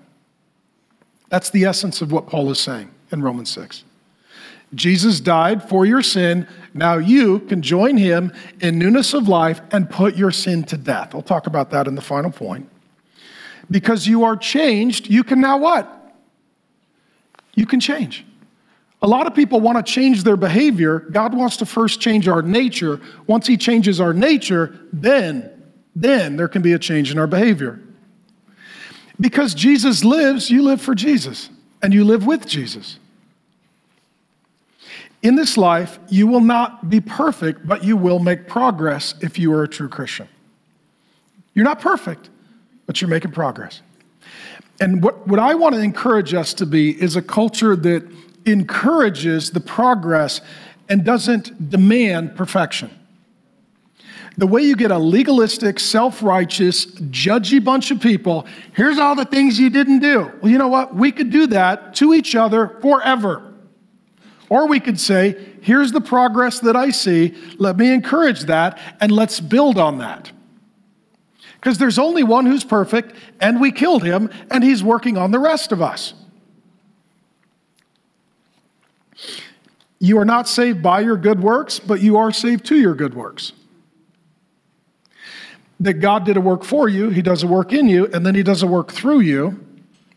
That's the essence of what Paul is saying in Romans 6. Jesus died for your sin. Now you can join him in newness of life and put your sin to death. I'll talk about that in the final point. because you are changed, you can now what? You can change. A lot of people want to change their behavior. God wants to first change our nature. Once He changes our nature, then, then there can be a change in our behavior. Because Jesus lives, you live for Jesus and you live with Jesus. In this life, you will not be perfect, but you will make progress if you are a true Christian. You're not perfect, but you're making progress. And what, what I want to encourage us to be is a culture that encourages the progress and doesn't demand perfection. The way you get a legalistic, self righteous, judgy bunch of people, here's all the things you didn't do. Well, you know what? We could do that to each other forever. Or we could say, here's the progress that I see. Let me encourage that and let's build on that. Because there's only one who's perfect, and we killed him, and he's working on the rest of us. You are not saved by your good works, but you are saved to your good works. That God did a work for you, He does a work in you, and then He does a work through you.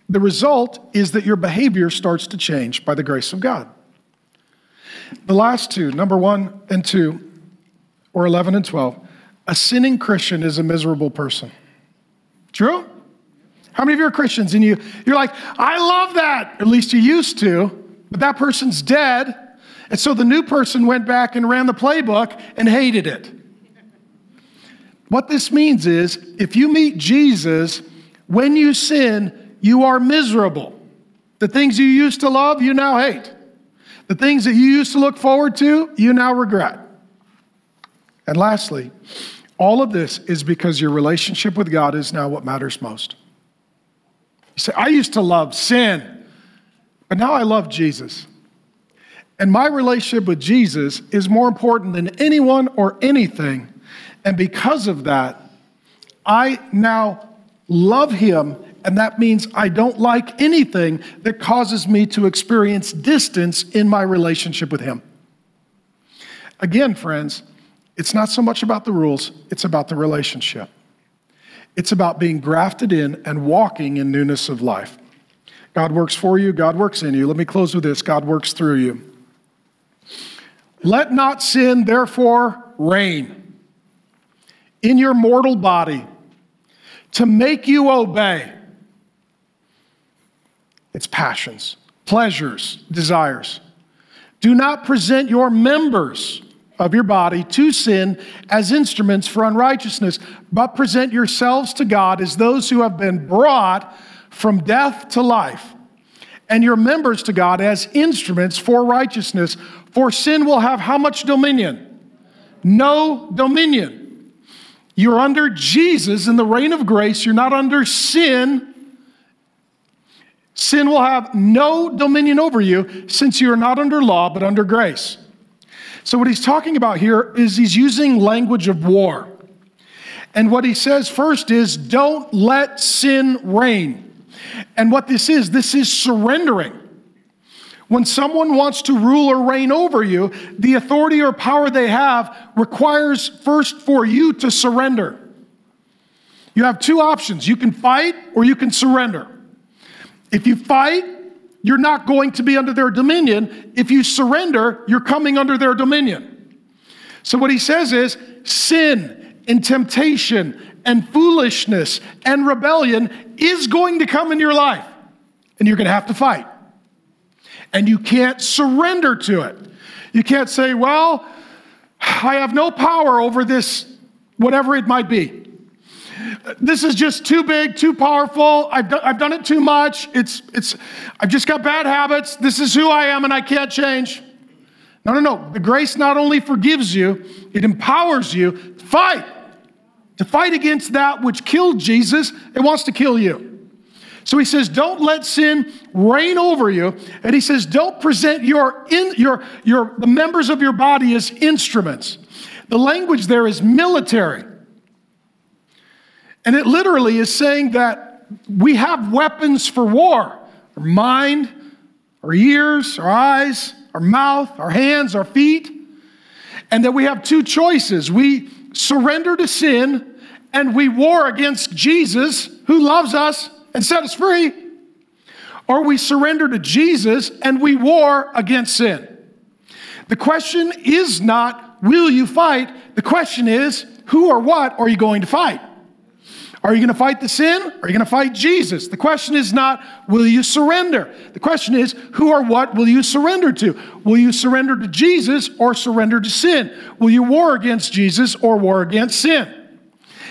The result is that your behavior starts to change by the grace of God. The last two, number one and two, or 11 and 12, a sinning Christian is a miserable person. True? How many of you are Christians and you, you're like, I love that, at least you used to, but that person's dead. And so the new person went back and ran the playbook and hated it. What this means is if you meet Jesus, when you sin, you are miserable. The things you used to love, you now hate. The things that you used to look forward to, you now regret. And lastly, all of this is because your relationship with God is now what matters most. You say, I used to love sin, but now I love Jesus. And my relationship with Jesus is more important than anyone or anything. And because of that, I now love him. And that means I don't like anything that causes me to experience distance in my relationship with him. Again, friends, it's not so much about the rules, it's about the relationship. It's about being grafted in and walking in newness of life. God works for you, God works in you. Let me close with this God works through you. Let not sin, therefore, reign in your mortal body to make you obey its passions, pleasures, desires. Do not present your members of your body to sin as instruments for unrighteousness, but present yourselves to God as those who have been brought from death to life, and your members to God as instruments for righteousness. For sin will have how much dominion? No dominion. You're under Jesus in the reign of grace, you're not under sin. Sin will have no dominion over you since you are not under law but under grace. So, what he's talking about here is he's using language of war. And what he says first is, don't let sin reign. And what this is, this is surrendering. When someone wants to rule or reign over you, the authority or power they have requires first for you to surrender. You have two options you can fight or you can surrender. If you fight, you're not going to be under their dominion. If you surrender, you're coming under their dominion. So, what he says is sin and temptation and foolishness and rebellion is going to come in your life, and you're going to have to fight. And you can't surrender to it. You can't say, Well, I have no power over this, whatever it might be this is just too big, too powerful. I've, do, I've done it too much. It's, it's, I've just got bad habits. This is who I am and I can't change. No, no, no. The grace not only forgives you, it empowers you to fight, to fight against that which killed Jesus. It wants to kill you. So he says, don't let sin reign over you. And he says, don't present your, in, your, your, the members of your body as instruments. The language there is military. And it literally is saying that we have weapons for war our mind, our ears, our eyes, our mouth, our hands, our feet. And that we have two choices. We surrender to sin and we war against Jesus, who loves us and set us free, or we surrender to Jesus and we war against sin. The question is not, will you fight? The question is, who or what are you going to fight? Are you going to fight the sin? Are you going to fight Jesus? The question is not, will you surrender? The question is, who or what will you surrender to? Will you surrender to Jesus or surrender to sin? Will you war against Jesus or war against sin?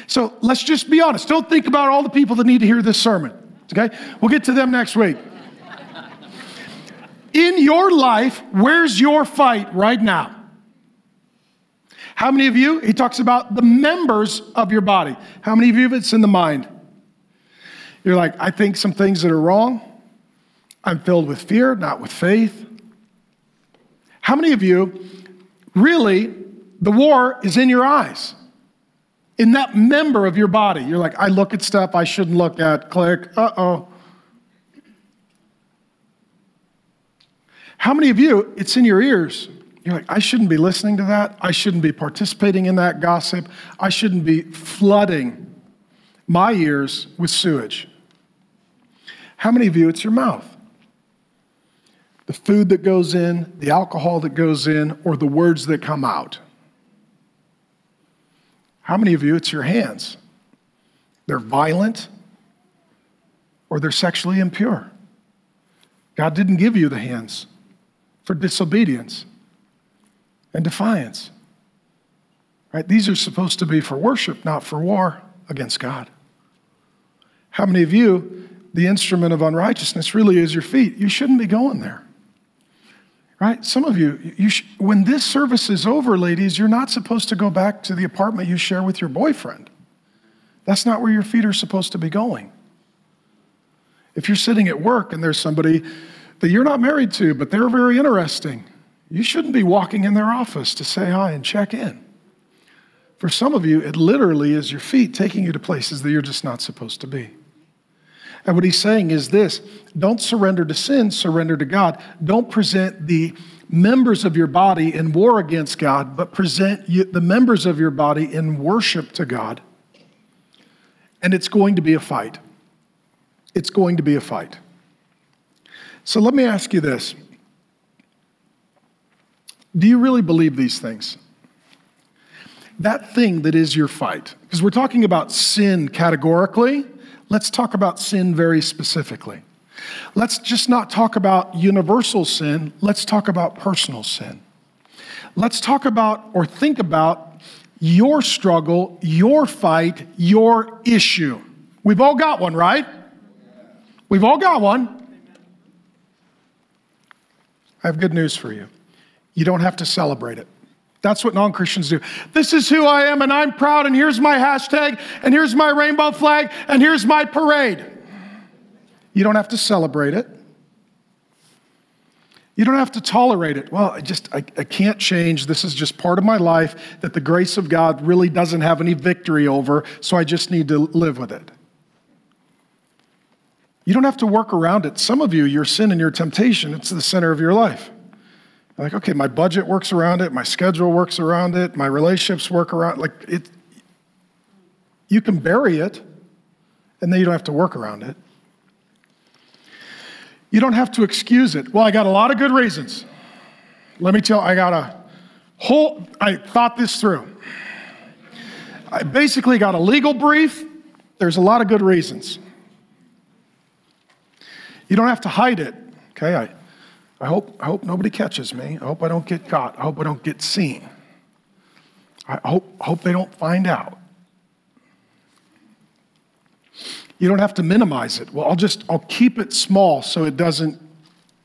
So let's just be honest. Don't think about all the people that need to hear this sermon. Okay? We'll get to them next week. In your life, where's your fight right now? How many of you, he talks about the members of your body. How many of you, it's in the mind? You're like, I think some things that are wrong. I'm filled with fear, not with faith. How many of you, really, the war is in your eyes? In that member of your body. You're like, I look at stuff I shouldn't look at. Click, uh oh. How many of you, it's in your ears? You're like, I shouldn't be listening to that. I shouldn't be participating in that gossip. I shouldn't be flooding my ears with sewage. How many of you, it's your mouth? The food that goes in, the alcohol that goes in, or the words that come out. How many of you, it's your hands? They're violent or they're sexually impure. God didn't give you the hands for disobedience and defiance. Right? These are supposed to be for worship, not for war against God. How many of you, the instrument of unrighteousness really is your feet? You shouldn't be going there. Right? Some of you, you sh- when this service is over, ladies, you're not supposed to go back to the apartment you share with your boyfriend. That's not where your feet are supposed to be going. If you're sitting at work and there's somebody that you're not married to, but they're very interesting, you shouldn't be walking in their office to say hi and check in. For some of you, it literally is your feet taking you to places that you're just not supposed to be. And what he's saying is this don't surrender to sin, surrender to God. Don't present the members of your body in war against God, but present you, the members of your body in worship to God. And it's going to be a fight. It's going to be a fight. So let me ask you this do you really believe these things? That thing that is your fight, because we're talking about sin categorically, let's talk about sin very specifically. Let's just not talk about universal sin, let's talk about personal sin. Let's talk about or think about your struggle, your fight, your issue. We've all got one, right? We've all got one. I have good news for you. You don't have to celebrate it. That's what non Christians do. This is who I am, and I'm proud, and here's my hashtag, and here's my rainbow flag, and here's my parade. You don't have to celebrate it. You don't have to tolerate it. Well, I just, I, I, can't change. This is just part of my life that the grace of God really doesn't have any victory over, so I just need to live with it. You don't have to work around it. Some of you, your sin and your temptation, it's the center of your life. Like, okay, my budget works around it, my schedule works around it, my relationships work around like it. You can bury it, and then you don't have to work around it. You don't have to excuse it. Well, I got a lot of good reasons. Let me tell I got a whole I thought this through. I basically got a legal brief. There's a lot of good reasons. You don't have to hide it. Okay, I I hope, I hope nobody catches me. I hope I don't get caught. I hope I don't get seen. I hope, I hope they don't find out. You don't have to minimize it. Well, I'll just, I'll keep it small so it doesn't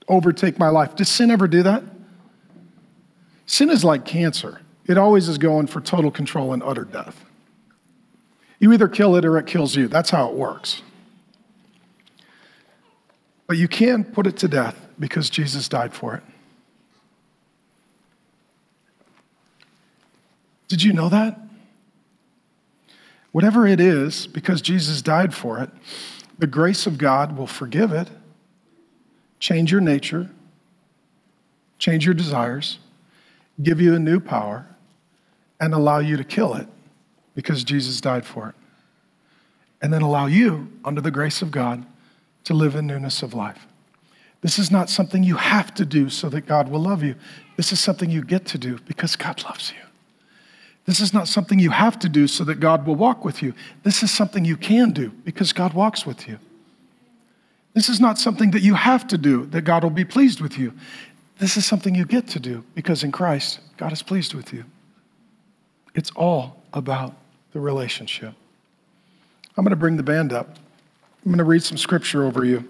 overtake my life. Does sin ever do that? Sin is like cancer. It always is going for total control and utter death. You either kill it or it kills you. That's how it works. But you can put it to death because Jesus died for it. Did you know that? Whatever it is, because Jesus died for it, the grace of God will forgive it, change your nature, change your desires, give you a new power, and allow you to kill it because Jesus died for it. and then allow you, under the grace of God, to live in newness of life. This is not something you have to do so that God will love you. This is something you get to do because God loves you. This is not something you have to do so that God will walk with you. This is something you can do because God walks with you. This is not something that you have to do that God will be pleased with you. This is something you get to do because in Christ, God is pleased with you. It's all about the relationship. I'm going to bring the band up. I'm going to read some scripture over you.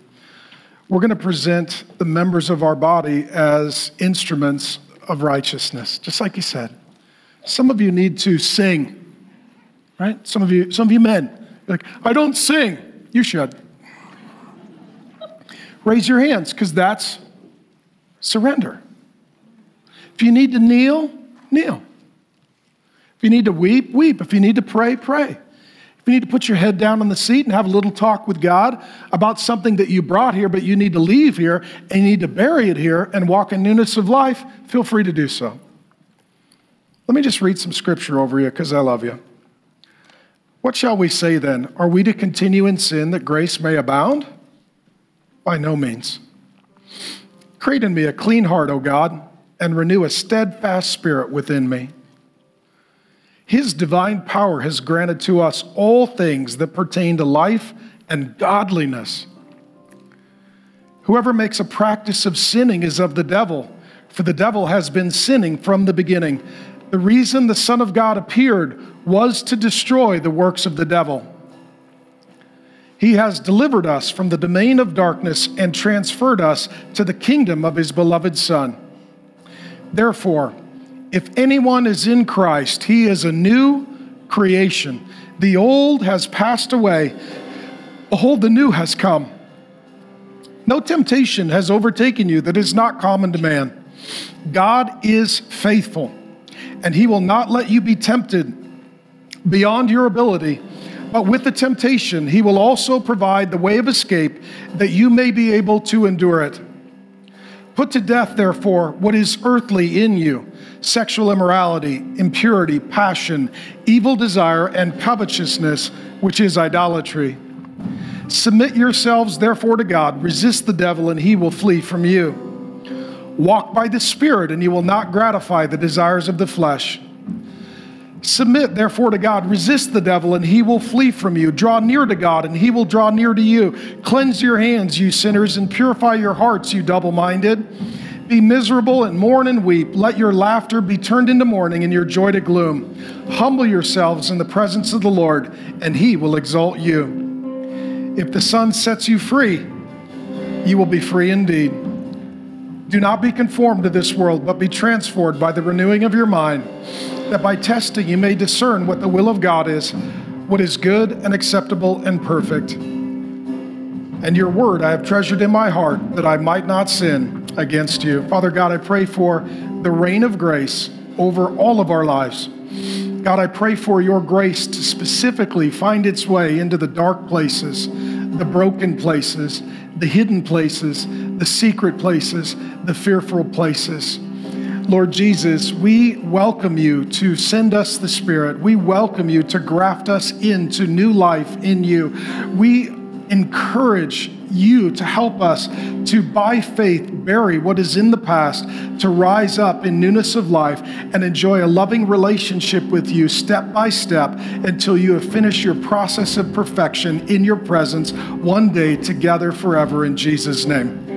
We're going to present the members of our body as instruments of righteousness, just like he said. Some of you need to sing, right? Some of you, some of you men, like, I don't sing. You should. Raise your hands, because that's surrender. If you need to kneel, kneel. If you need to weep, weep. If you need to pray, pray. If you need to put your head down on the seat and have a little talk with God about something that you brought here, but you need to leave here and you need to bury it here and walk in newness of life, feel free to do so. Let me just read some scripture over you because I love you. What shall we say then? Are we to continue in sin that grace may abound? By no means. Create in me a clean heart, O God, and renew a steadfast spirit within me. His divine power has granted to us all things that pertain to life and godliness. Whoever makes a practice of sinning is of the devil, for the devil has been sinning from the beginning. The reason the Son of God appeared was to destroy the works of the devil. He has delivered us from the domain of darkness and transferred us to the kingdom of his beloved Son. Therefore, if anyone is in Christ, he is a new creation. The old has passed away. Behold, the new has come. No temptation has overtaken you that is not common to man. God is faithful and he will not let you be tempted beyond your ability. But with the temptation, he will also provide the way of escape that you may be able to endure it. Put to death, therefore, what is earthly in you sexual immorality, impurity, passion, evil desire, and covetousness, which is idolatry. Submit yourselves, therefore, to God. Resist the devil, and he will flee from you. Walk by the Spirit, and you will not gratify the desires of the flesh. Submit, therefore, to God. Resist the devil, and he will flee from you. Draw near to God, and he will draw near to you. Cleanse your hands, you sinners, and purify your hearts, you double minded. Be miserable and mourn and weep. Let your laughter be turned into mourning and your joy to gloom. Humble yourselves in the presence of the Lord, and he will exalt you. If the Son sets you free, you will be free indeed. Do not be conformed to this world, but be transformed by the renewing of your mind, that by testing you may discern what the will of God is, what is good and acceptable and perfect. And your word I have treasured in my heart, that I might not sin against you. Father God, I pray for the reign of grace over all of our lives. God, I pray for your grace to specifically find its way into the dark places, the broken places, the hidden places, the secret places, the fearful places. Lord Jesus, we welcome you to send us the Spirit. We welcome you to graft us into new life in you. We encourage you to help us to, by faith, bury what is in the past, to rise up in newness of life and enjoy a loving relationship with you step by step until you have finished your process of perfection in your presence one day together forever in Jesus' name.